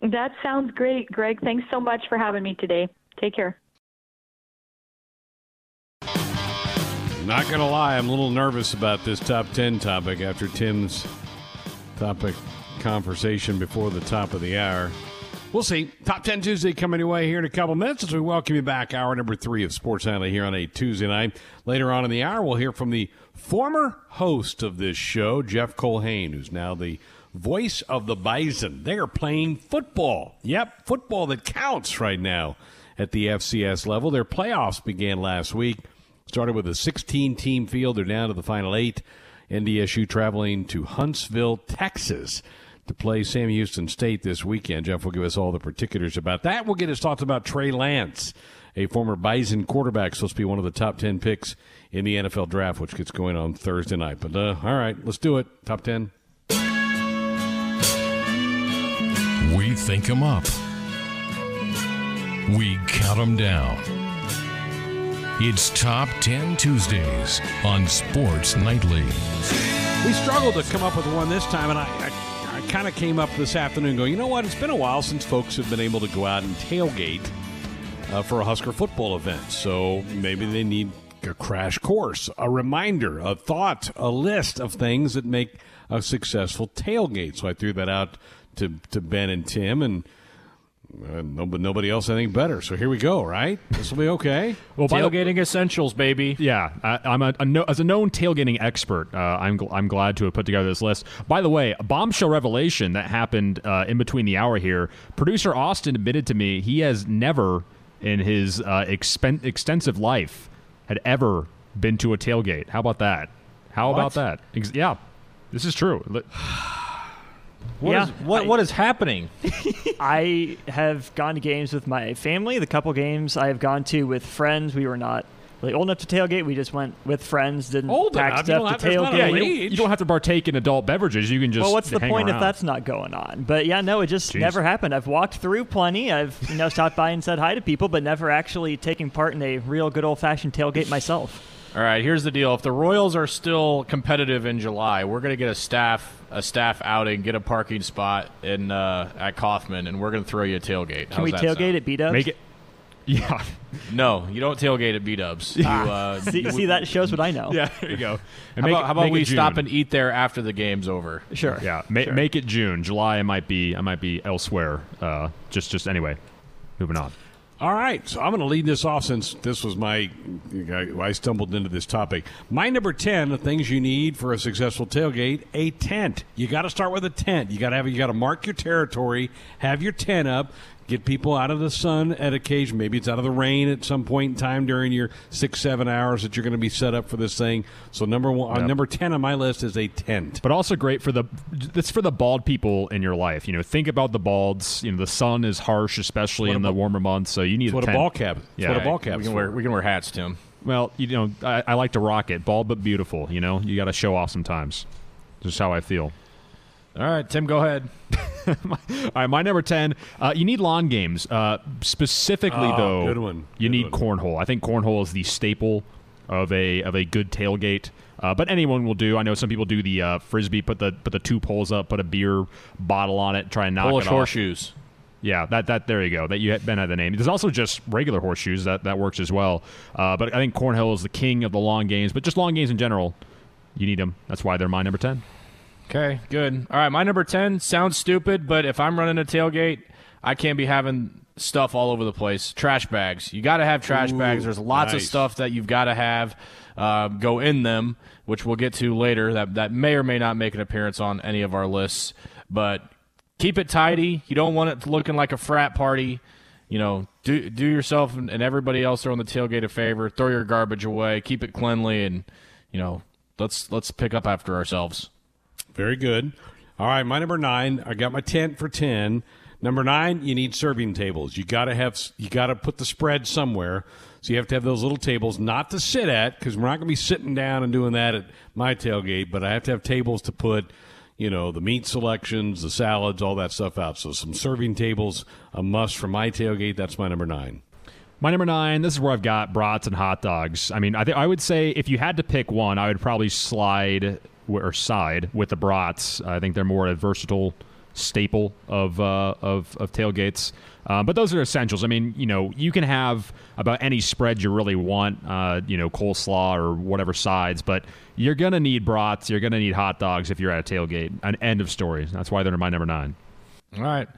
That sounds great, Greg. Thanks so much for having me today. Take care. Not going to lie, I'm a little nervous about this top 10 topic after Tim's topic conversation before the top of the hour. We'll see. Top 10 Tuesday coming your way here in a couple minutes as we welcome you back. Hour number three of Sports Nightly here on a Tuesday night. Later on in the hour, we'll hear from the former host of this show, Jeff Culhane, who's now the voice of the Bison. They are playing football. Yep, football that counts right now at the FCS level. Their playoffs began last week. Started with a 16 team field. They're down to the final eight. NDSU traveling to Huntsville, Texas to play Sam Houston State this weekend. Jeff will give us all the particulars about that. We'll get his thoughts about Trey Lance, a former Bison quarterback, supposed to be one of the top 10 picks in the NFL draft, which gets going on Thursday night. But uh, all right, let's do it. Top 10. We think them up, we count them down. It's Top 10 Tuesdays on Sports Nightly. We struggled to come up with one this time, and I, I, I kind of came up this afternoon going, you know what? It's been a while since folks have been able to go out and tailgate uh, for a Husker football event. So maybe they need a crash course, a reminder, a thought, a list of things that make a successful tailgate. So I threw that out to, to Ben and Tim, and uh, nobody, nobody else anything better. So here we go, right? This will be okay. well, tailgating essentials, baby. Yeah, I, I'm a, a no, as a known tailgating expert. Uh, I'm gl- I'm glad to have put together this list. By the way, a bombshell revelation that happened uh, in between the hour here. Producer Austin admitted to me he has never, in his uh, expen- extensive life, had ever been to a tailgate. How about that? How about that? Ex- yeah, this is true. Li- What Yeah, is- what I- what is happening? I have gone to games with my family. The couple games I have gone to with friends, we were not really old enough to tailgate. We just went with friends, didn't Old pack enough? You don't stuff have- to there's not tailgate. yeah, you don't, you don't have to partake in adult beverages. You can just well, what's the hang point around. if that's not going on? But yeah, no, it just Jeez. never happened. I've walked through plenty. I've you know stopped by and said hi to people, but never actually taken part in a real good old fashioned tailgate myself. All right, here's the deal. If the Royals are still competitive in July, we're going to get a staff a staff outing, get a parking spot in uh, at Kauffman, and we're going to throw you a tailgate. Can we tailgate at B Dubs? make it. Yeah, No, you don't tailgate at B Dubs. You, uh, See, see that shows what I know. yeah. There you go. And How make about, it- how about we stop and eat there after the game's over? Sure. Yeah, ma- Sure. make it June. July, I might be. I might be elsewhere. Uh, just, just anyway. Moving on. All right, so I'm going to lead this off since this was my. I stumbled into this topic. My number ten, the things you need for a successful tailgate: a tent. You got to start with a tent. You got to have. You got to mark your territory. Have your tent up. Get people out of the sun at occasion. Maybe it's out of the rain at some point in time during your six, seven hours that you're going to be set up for this thing. So number one, uh, Yep. number ten on my list is a tent. But also great for the. That's for the bald people in your life. You know, think about the balds. You know, the sun is harsh, especially in the warmer months. So you need That's what a tent. ball cap. That's Yeah. what a ball cap. We cap. can wear we can wear hats, Tim. Well, you know, I, I like to rock it, bald but beautiful. You know, you got to show off sometimes. Just how I feel. All right, Tim, go ahead. All right, my number ten. Uh, you need lawn games. Uh, specifically, Oh, though, good one. You Good need one. cornhole. I think cornhole is the staple of a of a good tailgate. Uh, but anyone will do. I know some people do the uh, frisbee. Put the put the two poles up. Put a beer bottle on it. Try and knock Polish it off. horseshoes. Yeah, that that there you go. That you had Ben had the name. There's also just regular horseshoes that that works as well. Uh, but I think cornhole is the king of the long games. But just long games in general, you need them. That's why they're my number ten. Okay, good. All right, my number 10 sounds stupid, but if I'm running a tailgate, I can't be having stuff all over the place. Trash bags. You got to have trash bags. There's lots of stuff that you've got to have uh, go in them, which we'll get to later. That that may or may not make an appearance on any of our lists, but keep it tidy. You don't want it looking like a frat party. You know, do do yourself and everybody else on the tailgate a favor. Throw your garbage away. Keep it cleanly, and you know, let's let's pick up after ourselves. Very good. All right, my number nine. I got my tent for ten. Number nine, you need serving tables. You got to have. You got to put the spread somewhere. So you have to have those little tables, not to sit at, because we're not going to be sitting down and doing that at my tailgate. But I have to have tables to put, you know, the meat selections, the salads, all that stuff out. So some serving tables, a must for my tailgate. That's my number nine. My number nine. This is where I've got brats and hot dogs. I mean, I think I would say if you had to pick one, I would probably slide w- or side with the brats. I think they're more a versatile staple of uh, of, of tailgates. Uh, but those are essentials. I mean, you know, you can have about any spread you really want. Uh, you know, coleslaw or whatever sides, but you're gonna need brats. You're gonna need hot dogs if you're at a tailgate. An end of story. That's why they're my number nine. All right.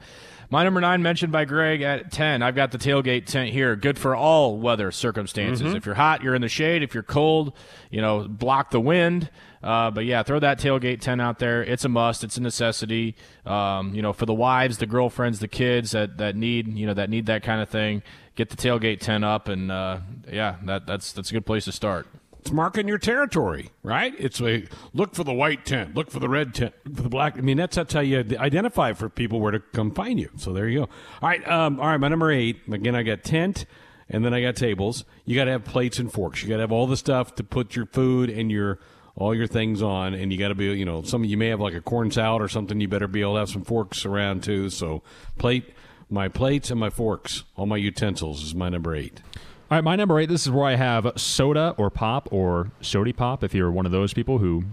My number nine mentioned by Greg at 10. I've got the tailgate tent here. Good for all weather circumstances. If you're hot, you're in the shade. If you're cold, you know, block the wind. Uh, but yeah, throw that tailgate tent out there. It's a must. It's a necessity. Um, you know, for the wives, the girlfriends, the kids that, that need, you know, that need that kind of thing. Get the tailgate tent up, and uh, yeah, that, that's that's a good place to start. It's marking your territory, right? It's a look for the white tent, look for the red tent, look for the black. I mean, that's that's how you identify for people where to come find you. So there you go. All right, um, all right. My number eight. Again, I got tent, and then I got tables. You got to have plates and forks. You got to have all the stuff to put your food and your all your things on, and you got to be, you know, some you may have like a corn salad or something. You better be able to have some forks around too. So plate, my plates and my forks, all my utensils is my number eight. All right, my number eight. This is where I have soda or pop or sody pop. If you're one of those people who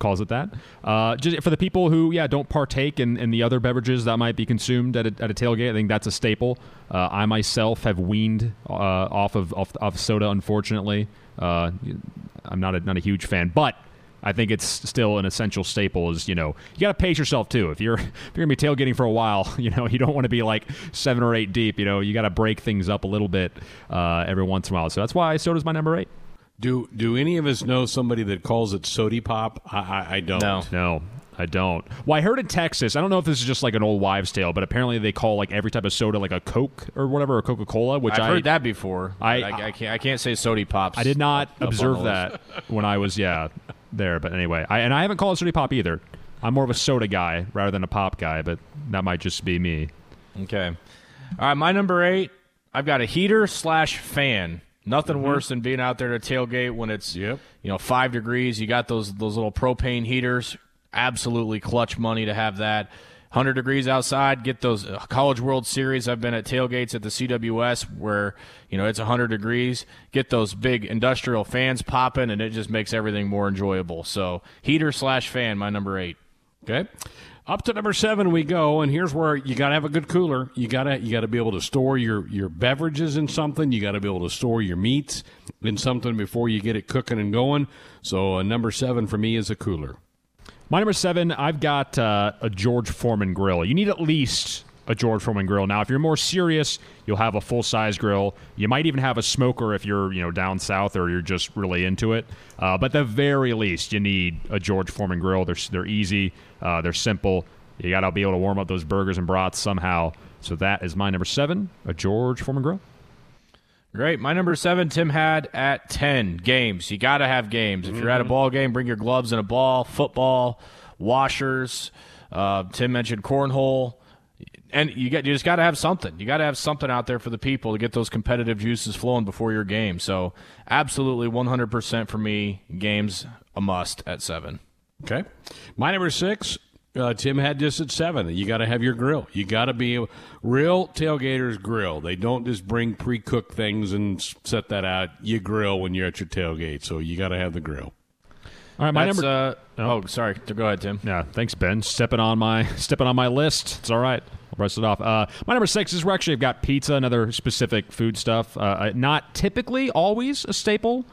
calls it that. Uh, just for the people who, yeah, don't partake in, in the other beverages that might be consumed at a, at a tailgate, I think that's a staple. Uh, I myself have weaned uh, off of off, off soda, unfortunately. Uh, I'm not a, not a huge fan, but I think it's still an essential staple. Is you know you got to pace yourself too. If you're if you're gonna be tailgating for a while, you know you don't want to be like seven or eight deep. You know you got to break things up a little bit uh, every once in a while. So that's why soda's my number eight. Do do any of us know somebody that calls it sody pop? I, I, I don't. No. No, I don't. Well, I heard in Texas. I don't know if this is just like an old wives' tale, but apparently they call like every type of soda like a Coke or whatever, or Coca Cola. Which I've I heard that before. I- I, I can't I can't say sody pops. I did not up- observe that when I was yeah there. But anyway, I, and I haven't called it sody pop either. I'm more of a soda guy rather than a pop guy, but that might just be me. Okay. All right, my number eight. I've got a heater slash fan. Nothing mm-hmm. worse than being out there to tailgate when it's Yep. you know five degrees. You got those those little propane heaters. Absolutely clutch money to have that. Hundred degrees outside. Get those uh, College World Series. I've been at tailgates at the CWS where you know it's hundred degrees. Get those big industrial fans popping, and it just makes everything more enjoyable. So heater slash fan, my number eight. Okay. Up to number seven we go, and here's where you got to have a good cooler. You got to you got to be able to store your your beverages in something. You got to be able to store your meats in something before you get it cooking and going. So uh, number seven for me is a cooler. My number seven, I've got uh, a George Foreman grill. You need at least a George Foreman grill. Now, if you're more serious, you'll have a full size grill. You might even have a smoker if you're you know down south or you're just really into it. Uh, but the very least, you need a George Foreman grill. They're they're easy, uh, they're simple. You got to be able to warm up those burgers and brats somehow. So that is my number seven, a George Foreman grill. Great. My number seven, Tim had at 10 games. You got to have games. If you're at a ball game, bring your gloves and a ball, football, washers. Uh, Tim mentioned cornhole. And you get you just got to have something. You got to have something out there for the people to get those competitive juices flowing before your game. So, absolutely 100% for me, games a must at 7. Okay. My number six, uh, Tim had this at seven. You got to have your grill. You got to be a real tailgaters grill. They don't just bring pre cooked things and set that out. You grill when you're at your tailgate. So you got to have the grill. All right, my That's, number. uh, oh, sorry. Go ahead, Tim. Yeah, thanks, Ben. Stepping on my stepping on my list. It's all right. I'll brush it off. Uh, my number six is we actually have got pizza, another specific food stuff. Uh, not typically always a staple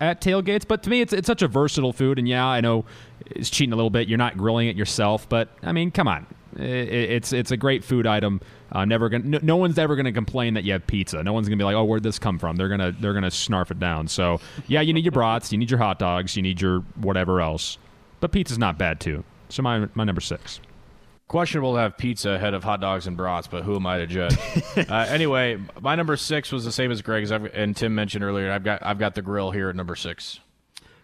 at tailgates, but to me, it's it's such a versatile food. And yeah, I know it's cheating a little bit. You're not grilling it yourself, but I mean, come on, I- I- it's it's a great food item. Uh, never gonna, no, no one's ever gonna complain that you have pizza. No one's gonna be like, oh, where'd this come from? They're gonna they're gonna snarf it down. So yeah, you need your brats, you need your hot dogs, you need your whatever else. But pizza's not bad too. So my my number six. Questionable to have pizza ahead of hot dogs and brats, but who am I to judge? uh, anyway, my number six was the same as Greg's, I've, and Tim mentioned earlier. I've got I've got the grill here at number six.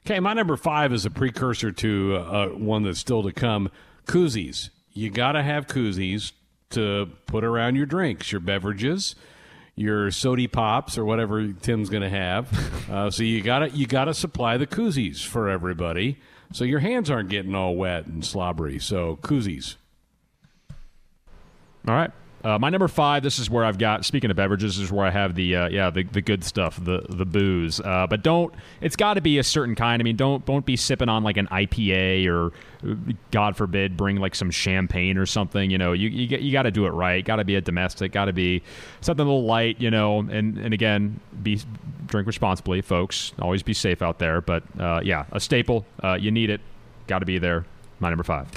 Okay, my number five is a precursor to uh, one that's still to come. Koozies. You got to have koozies to put around your drinks, your beverages, your sody pops or whatever Tim's going to have. Uh, so you got to you got to supply the koozies for everybody, so your hands aren't getting all wet and slobbery. So koozies. All right. Uh, my number five. This is where I've got. Speaking of beverages, this is where I have the uh, yeah the, the good stuff, the the booze. Uh, but don't. It's got to be a certain kind. I mean, don't don't be sipping on like an IPA or, God forbid, bring like some champagne or something. You know, you you, you got to do it right. Got to be a domestic. Got to be something a little light. You know, and and again, be drink responsibly, folks. Always be safe out there. But uh, yeah, a staple. Uh, you need it. Got to be there. My number five.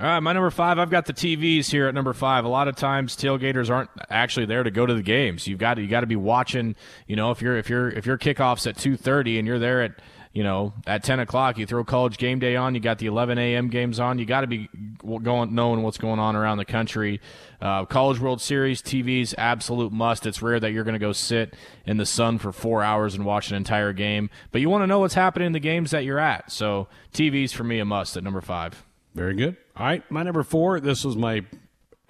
All right, my number five. I've got the TVs here at number five. A lot of times, tailgaters aren't actually there to go to the games. You've got to, you got to be watching. You know, if you're if you're if your kickoffs at two thirty and you're there at you know at ten o'clock, you throw college game day on. You got the eleven a.m. games on. You got to be going knowing what's going on around the country. Uh, college World Series TVs absolute must. It's rare that you're going to go sit in the sun for four hours and watch an entire game, but you want to know what's happening in the games that you're at. So TVs for me a must at number five. Very good. All right, my number four. This was my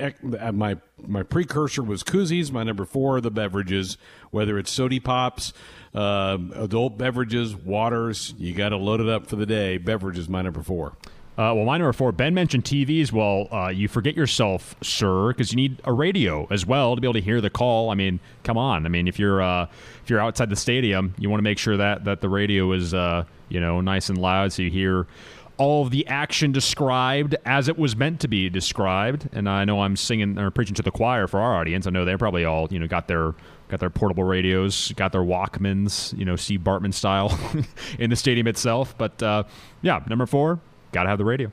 uh, my my precursor was koozies. My number four are the beverages, whether it's sody pops, uh, adult beverages, waters. You got to load it up for the day. Beverages, my number four. Uh, well, my number four, Ben mentioned TVs. Well, uh, you forget yourself, sir, because you need a radio as well to be able to hear the call. I mean, come on. I mean, if you're uh, if you're outside the stadium, you want to make sure that that the radio is uh, you know, nice and loud, so you hear all of the action described as it was meant to be described. And I know I'm singing or preaching to the choir for our audience. I know they're probably all you know got their got their portable radios, got their Walkmans, you know, Steve Bartman style in the stadium itself. But uh, yeah, number four, got to have the radio.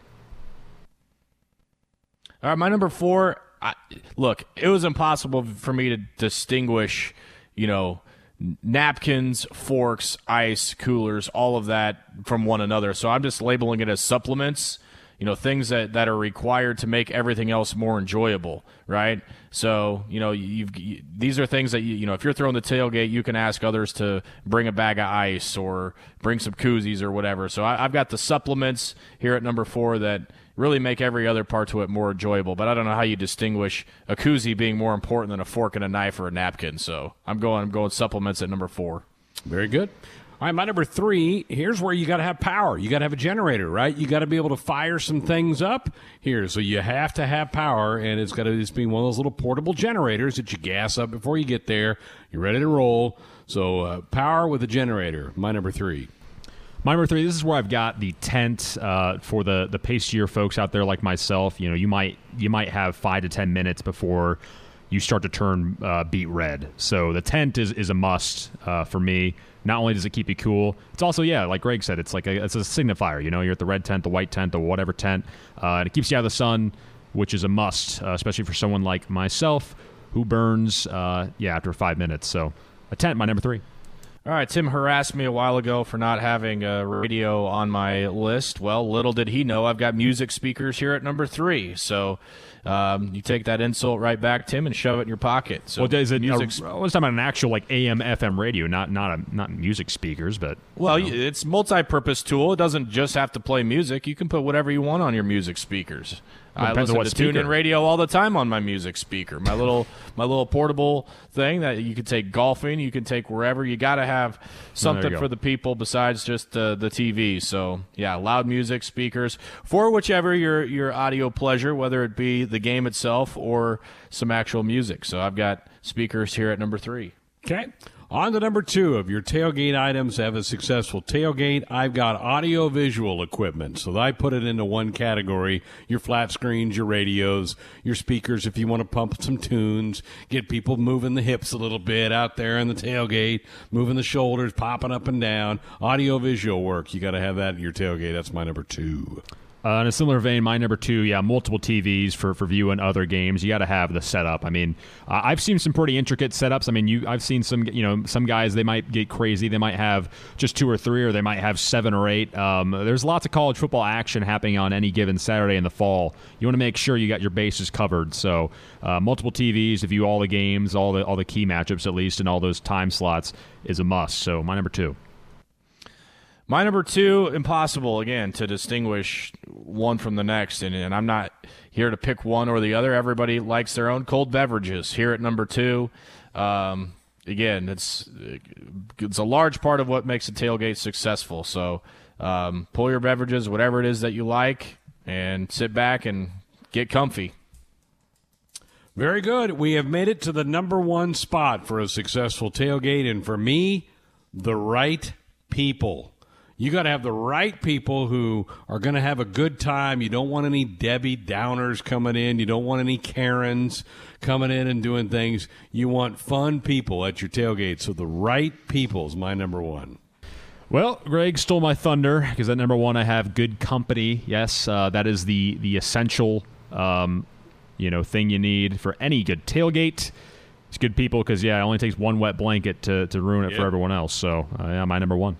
All right, my number four. I, look, it was impossible for me to distinguish, you know, napkins, forks, ice, coolers, all of that from one another. So I'm just labeling it as supplements, you know, things that, that are required to make everything else more enjoyable, right? So, you know, you've, you, these are things that, you, you know, if you're throwing the tailgate, you can ask others to bring a bag of ice or bring some koozies or whatever. So I, I've got the supplements here at number four that – really make every other part to it more enjoyable. But I don't know how you distinguish a koozie being more important than a fork and a knife or a napkin. So I'm going I'm going supplements at number four. Very good. All right, my number three. Here's where you got to have power. You got to have a generator, right? You got to be able to fire some things up here. So you have to have power, and it's got to just be one of those little portable generators that you gas up before you get there. You're ready to roll. So uh, power with a generator. My number three. My number three. This is where I've got the tent uh, for the the pacier folks out there like myself. You know, you might you might have five to ten minutes before you start to turn uh, beet red. So the tent is is a must uh, for me. Not only does it keep you cool, it's also yeah, like Greg said, it's like a, it's a signifier. You know, you're at the red tent, the white tent, the whatever tent, uh, and it keeps you out of the sun, which is a must, uh, especially for someone like myself who burns uh, yeah after five minutes. So a tent, my number three. All right, Tim harassed me a while ago for not having a radio on my list. Well, little did he know I've got music speakers here at number three. So um, you take that insult right back, Tim, and shove it in your pocket. So well, is it music? Uh, I was talking about an actual like AM FM radio, not not a, not music speakers, but well, know. it's multi-purpose tool. It doesn't just have to play music. You can put whatever you want on your music speakers. I listen to tune in radio all the time on my music speaker. My little my little portable thing that you can take golfing, you can take wherever. You got to have something for the people besides just uh, the TV. So yeah, loud music speakers for whichever your your audio pleasure, whether it be the game itself or some actual music. So I've got speakers here at number three. Okay. On to number two of your tailgate items have a successful tailgate. I've got audio visual equipment. So I put it into one category your flat screens, your radios, your speakers if you want to pump some tunes, get people moving the hips a little bit out there in the tailgate, moving the shoulders, popping up and down. Audio visual work. You got to have that in your tailgate. That's my number two. Uh, in a similar vein, my number two, yeah, multiple TVs for, for viewing other games. You got to have the setup. I mean, uh, I've seen some pretty intricate setups. I mean, you, I've seen some, you know, some guys they might get crazy. They might have just two or three, or they might have seven or eight. Um, there's lots of college football action happening on any given Saturday in the fall. You want to make sure you got your bases covered. So, uh, multiple TVs to view all the games, all the all the key matchups at least, and all those time slots is a must. So, my number two. My number two, impossible again to distinguish one from the next, and, and I'm not here to pick one or the other. Everybody likes their own cold beverages. Here at number two, um, again, it's it's a large part of what makes a tailgate successful. So um, pull your beverages, whatever it is that you like, and sit back and get comfy. Very good. We have made it to the number one spot for a successful tailgate, and for me, the right people. You got to have the right people who are going to have a good time. You don't want any Debbie Downers coming in. You don't want any Karens coming in and doing things. You want fun people at your tailgate. So the right people is my number one. Well, Greg stole my thunder because at number one I have good company. Yes, uh, that is the the essential um, you know thing you need for any good tailgate. It's good people because yeah, it only takes one wet blanket to, to ruin it yep. for everyone else. So uh, yeah, my number one.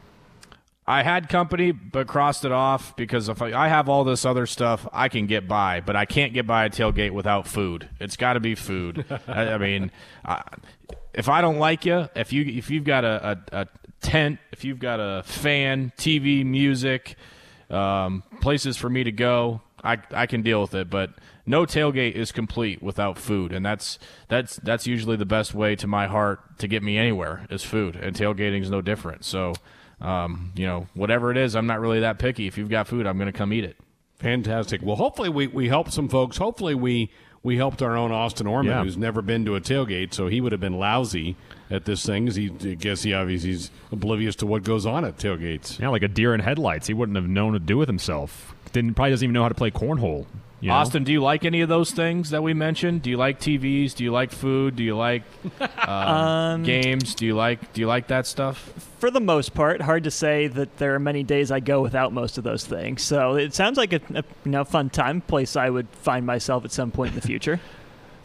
I had company, but crossed it off because if I, I, have all this other stuff, I can get by, but I can't get by a tailgate without food. It's got to be food. I, I, mean, I, if I don't like you, if you if you've got a, a, a tent, if you've got a fan, TV, music, um, places for me to go, I I can deal with it. But no tailgate is complete without food, and that's that's that's usually the best way to my heart to get me anywhere is food, and tailgating is no different. So um, you know, whatever it is, I'm not really that picky. If you've got food, I'm going to come eat it. Fantastic. Well, hopefully we, we help some folks. Hopefully we we helped our own Austin Orman, Yeah. who's never been to a tailgate, so he would have been lousy at this thing. He, I guess he obviously he's oblivious to what goes on at tailgates. Yeah, like a deer in headlights. He wouldn't have known what to do with himself. Didn't probably doesn't even know how to play cornhole. You know? Austin, do you like any of those things that we mentioned? Do you like TVs? Do you like food? Do you like uh, games? Do you like do you like that stuff? For the most part, hard to say that there are many days I go without most of those things. So it sounds like a, a you know, fun time, place I would find myself at some point in the future.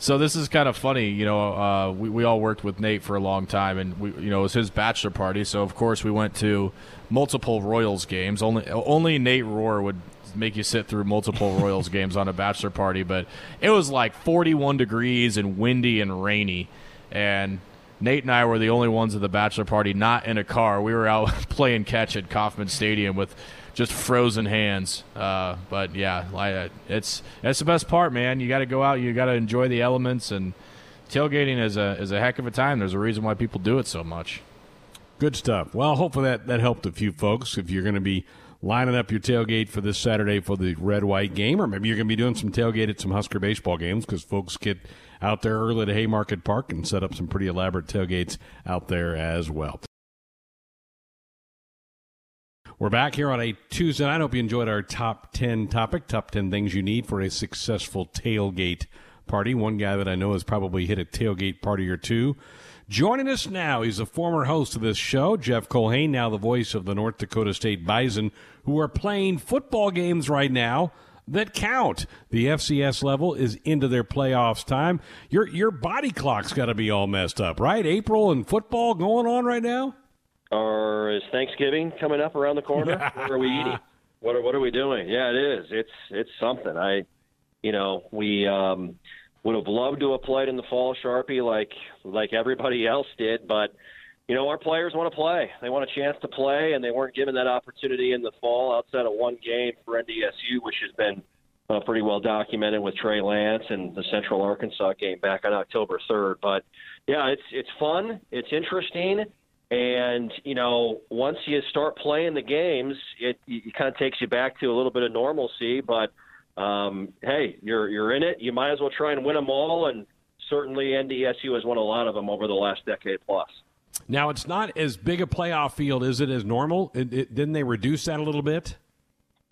So this is kind of funny, you know. Uh, we we all worked with Nate for a long time, and we you know it was his bachelor party. So of course we went to multiple Royals games. Only only Nate Rohr would make you sit through multiple Royals games on a bachelor party, but it was like 41 degrees and windy and rainy, and Nate and I were the only ones at the bachelor party not in a car. We were out playing catch at Kauffman Stadium with just frozen hands. Uh, but yeah, like, it's that's the best part, man. You got to go out, you got to enjoy the elements, and tailgating is a is a heck of a time. There's a reason why people do it so much. Good stuff. Well, hopefully that, that helped a few folks. If you're going to be lining up your tailgate for this Saturday for the red white game, or maybe you're going to be doing some tailgate at some Husker baseball games because folks get out there early to Haymarket Park and set up some pretty elaborate tailgates out there as well. We're back here on a Tuesday. I hope you enjoyed our top 10 topic, top 10 things you need for a successful tailgate party. One guy that I know has probably hit a tailgate party or two. Joining us now, he's a former host of this show, Jeff Culhane, now the voice of the North Dakota State Bison, who are playing football games right now that count. The FCS level is into their playoffs time. Your your body clock's got to be all messed up, right? April and football going on right now. Or is Thanksgiving coming up around the corner? what are we eating? What are what are we doing? Yeah, it is. It's it's something. I, you know, we um, would have loved to have played in the fall Sharpie like like everybody else did, but you know, our players want to play. They want a chance to play, and they weren't given that opportunity in the fall outside of one game for NDSU, which has been uh, pretty well documented with Trey Lance and the Central Arkansas game back on October 3rd. But yeah, it's it's fun, it's interesting, and you know, once you start playing the games, it, it kind of takes you back to a little bit of normalcy. But um, hey, you're you're in it. You might as well try and win them all, and certainly NDSU has won a lot of them over the last decade plus. Now it's not as big a playoff field, is it, as normal? It, it, didn't they reduce that a little bit?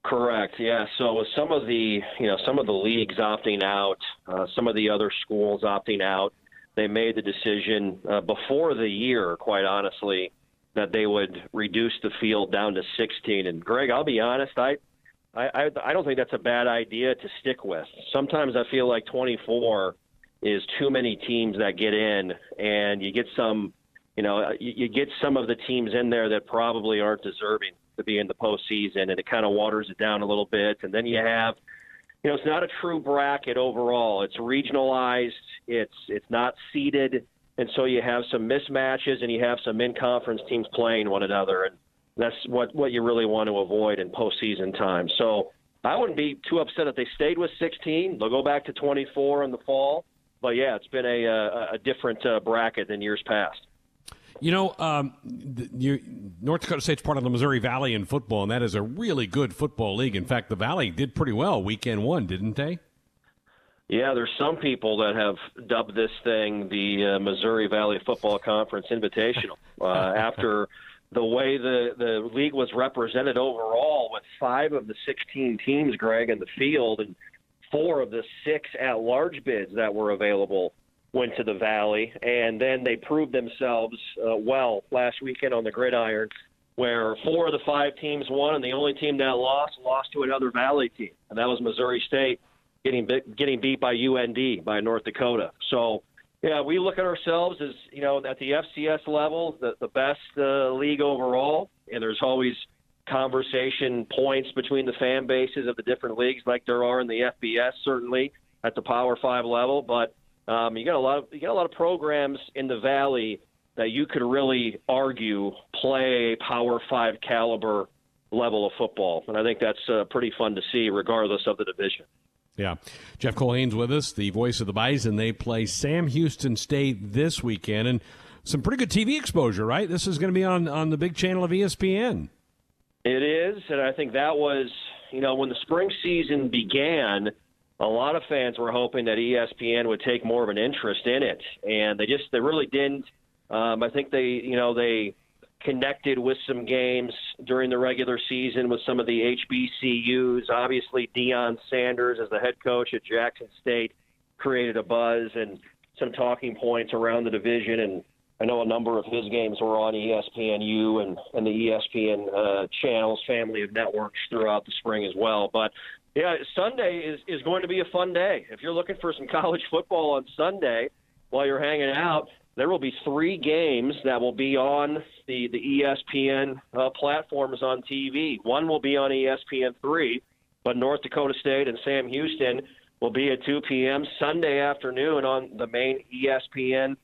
Correct. Yeah. So with some of the you know some of the leagues opting out, uh, some of the other schools opting out, they made the decision uh, before the year, quite honestly, that they would reduce the field down to 16. And Greg, I'll be honest, I. I, I don't think that's a bad idea to stick with. Sometimes I feel like 24 is too many teams that get in, and you get some, you know, uh, you, you get some of the teams in there that probably aren't deserving to be in the postseason, and it kind of waters it down a little bit. And then you have, you know, it's not a true bracket overall. It's regionalized. It's it's not seeded, and so you have some mismatches, and you have some in-conference teams playing one another, and that's what what you really want to avoid in postseason time. So I wouldn't be too upset if they stayed with 16. They'll go back to 24 in the fall. But yeah, it's been a a, a different uh, bracket than years past. You know, um, the, you, North Dakota State's part of the Missouri Valley in football, and that is a really good football league. In fact, the Valley did pretty well weekend one, didn't they? Yeah, there's some people that have dubbed this thing the uh, Missouri Valley Football Conference Invitational uh, after the way the the league was represented overall, with five of the 16 teams, Greg, in the field, and four of the six at-large bids that were available went to the Valley, and then they proved themselves uh, well last weekend on the gridiron, where four of the five teams won, and the only team that lost lost to another Valley team, and that was Missouri State getting getting beat by UND by North Dakota. So. Yeah, we look at ourselves as you know at the FCS level, the the best uh, league overall, and there's always conversation points between the fan bases of the different leagues, like there are in the FBS, certainly at the Power Five level. But um, you got a lot of you got a lot of programs in the Valley that you could really argue play Power Five caliber level of football, and I think that's uh, pretty fun to see, regardless of the division. Yeah. Jeff Culhane's with us, the voice of the Bison. They play Sam Houston State this weekend, and some pretty good TV exposure, right? This is going to be on, on the big channel of ESPN. It is, and I think that was, you know, when the spring season began, a lot of fans were hoping that ESPN would take more of an interest in it, and they just they really didn't. Um, I think they you know they connected with some games during the regular season with some of the HBCUs. Obviously, Deion Sanders as the head coach at Jackson State created a buzz and some talking points around the division and I know a number of his games were on ESPNU and, and the ESPN uh, channels, family of networks throughout the spring as well. But yeah, Sunday is, is going to be a fun day. If you're looking for some college football on Sunday while you're hanging out, there will be three games that will be on the, the ESPN uh, platforms on TV. One will be on ESPN3, but North Dakota State and Sam Houston will be at 2 p.m. Sunday afternoon on the main ESPN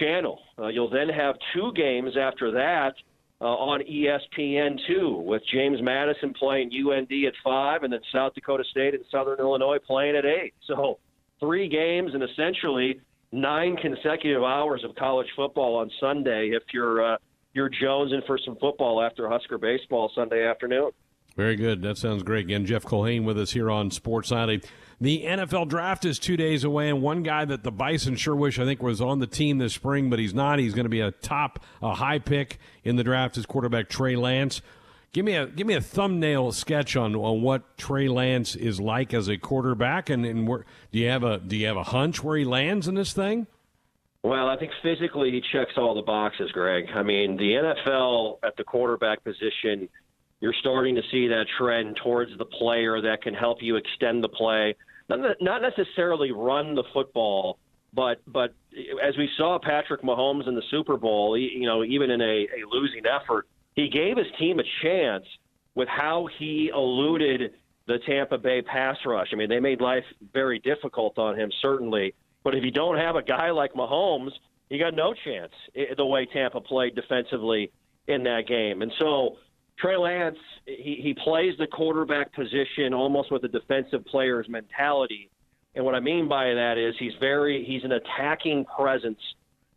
channel. Uh, you'll then have two games after that uh, on ESPN2 with James Madison playing UND at 5 and then South Dakota State and Southern Illinois playing at 8. So three games and essentially nine consecutive hours of college football on Sunday if you're uh, you're jonesing for some football after Husker baseball Sunday afternoon. Very good. That sounds great. Again, Jeff Culhane with us here on Sports Night. The NFL draft is two days away, and one guy that the Bison sure wish I think was on the team this spring, but he's not. He's going to be a top, a high pick in the draft. Is quarterback Trey Lance. Give me a give me a thumbnail sketch on, on what Trey Lance is like as a quarterback, and, and where, do you have a do you have a hunch where he lands in this thing? Well, I think physically he checks all the boxes, Greg. I mean, the NFL at the quarterback position, you're starting to see that trend towards the player that can help you extend the play not necessarily run the football, but but as we saw Patrick Mahomes in the Super Bowl, you know, even in a, a losing effort, he gave his team a chance with how he eluded the Tampa Bay pass rush. I mean, they made life very difficult on him, certainly. But if you don't have a guy like Mahomes, you got no chance the way Tampa played defensively in that game. And so Trey Lance, he, he plays the quarterback position almost with a defensive player's mentality. And what I mean by that is he's very he's an attacking presence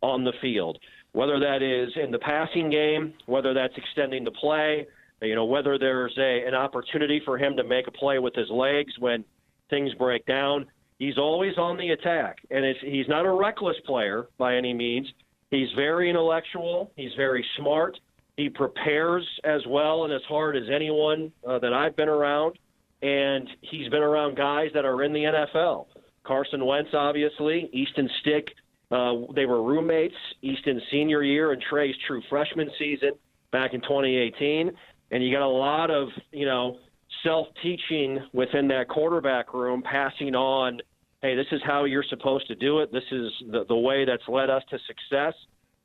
on the field. Whether that is in the passing game, whether that's extending the play, you know, whether there's a an opportunity for him to make a play with his legs when things break down, he's always on the attack. And he's not a reckless player by any means. He's very intellectual. He's very smart. He prepares as well and as hard as anyone uh, that I've been around, and he's been around guys that are in the NFL. Carson Wentz, obviously, Easton Stick. Uh, they were roommates Easton's senior year and Trey's true freshman season back in 2018. And you got a lot of, you know, self teaching within that quarterback room, passing on, hey, this is how you're supposed to do it. This is the, the way that's led us to success.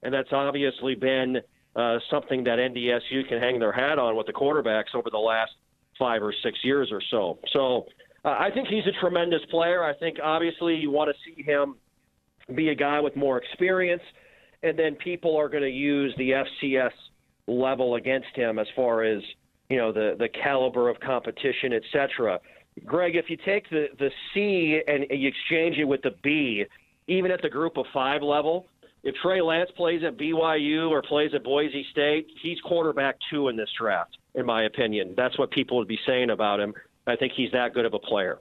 And that's obviously been uh, something that NDSU can hang their hat on with the quarterbacks over the last five or six years or so. So uh, I think he's a tremendous player. I think obviously you want to see him be a guy with more experience, and then people are going to use the FCS level against him as far as you know the the caliber of competition, et cetera. Greg, if you take the the C and you exchange it with the B, even at the group of five level, if Trey Lance plays at BYU or plays at Boise State, he's quarterback two in this draft, in my opinion. That's what people would be saying about him. I think he's that good of a player.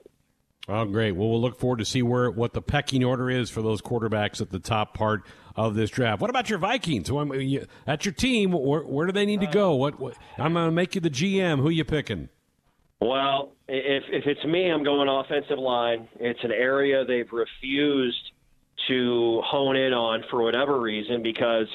Oh, great. Well, we'll look forward to see where what the pecking order is for those quarterbacks at the top part of this draft. What about your Vikings? That's your team. Where, where, do they need to go? What, what I'm going to make you the GM. Who you picking? Well, if if it's me, I'm going offensive line. It's an area they've refused to hone in on for whatever reason because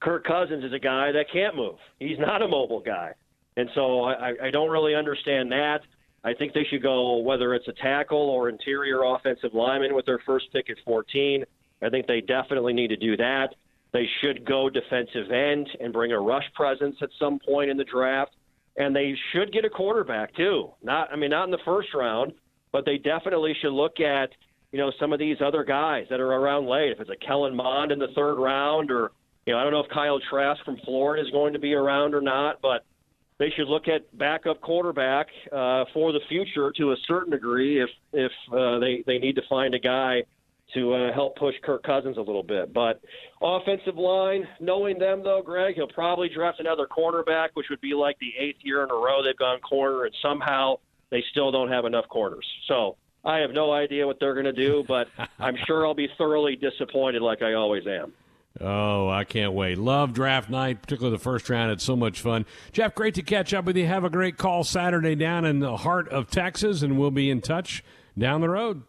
Kirk Cousins is a guy that can't move. He's not a mobile guy. And so I, I don't really understand that. I think they should go whether it's a tackle or interior offensive lineman with their first pick at 14. I think they definitely need to do that. They should go defensive end and bring a rush presence at some point in the draft. And they should get a quarterback too. Not I mean not in the first round, but they definitely should look at you know, some of these other guys that are around late. If it's a Kellen Mond in the third round, or you know, I don't know if Kyle Trask from Florida is going to be around or not, but they should look at backup quarterback uh, for the future to a certain degree if if uh, they they need to find a guy to uh, help push Kirk Cousins a little bit. But offensive line, knowing them though, Greg, he'll probably draft another cornerback, which would be like the eighth year in a row they've gone corner, and somehow they still don't have enough corners. So I have no idea what they're going to do, but I'm sure I'll be thoroughly disappointed, like I always am. Oh, I can't wait. Love draft night, particularly the first round. It's so much fun. Jeff, great to catch up with you. Have a great call Saturday down in the heart of Texas, and we'll be in touch down the road.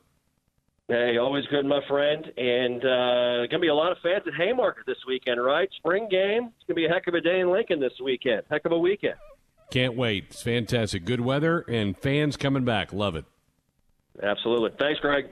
Hey, always good, my friend. And uh, going to be a lot of fans at Haymarket this weekend, right? Spring game. It's going to be a heck of a day in Lincoln this weekend. Heck of a weekend. Can't wait. It's fantastic. Good weather and fans coming back. Love it. Absolutely. Thanks, Greg.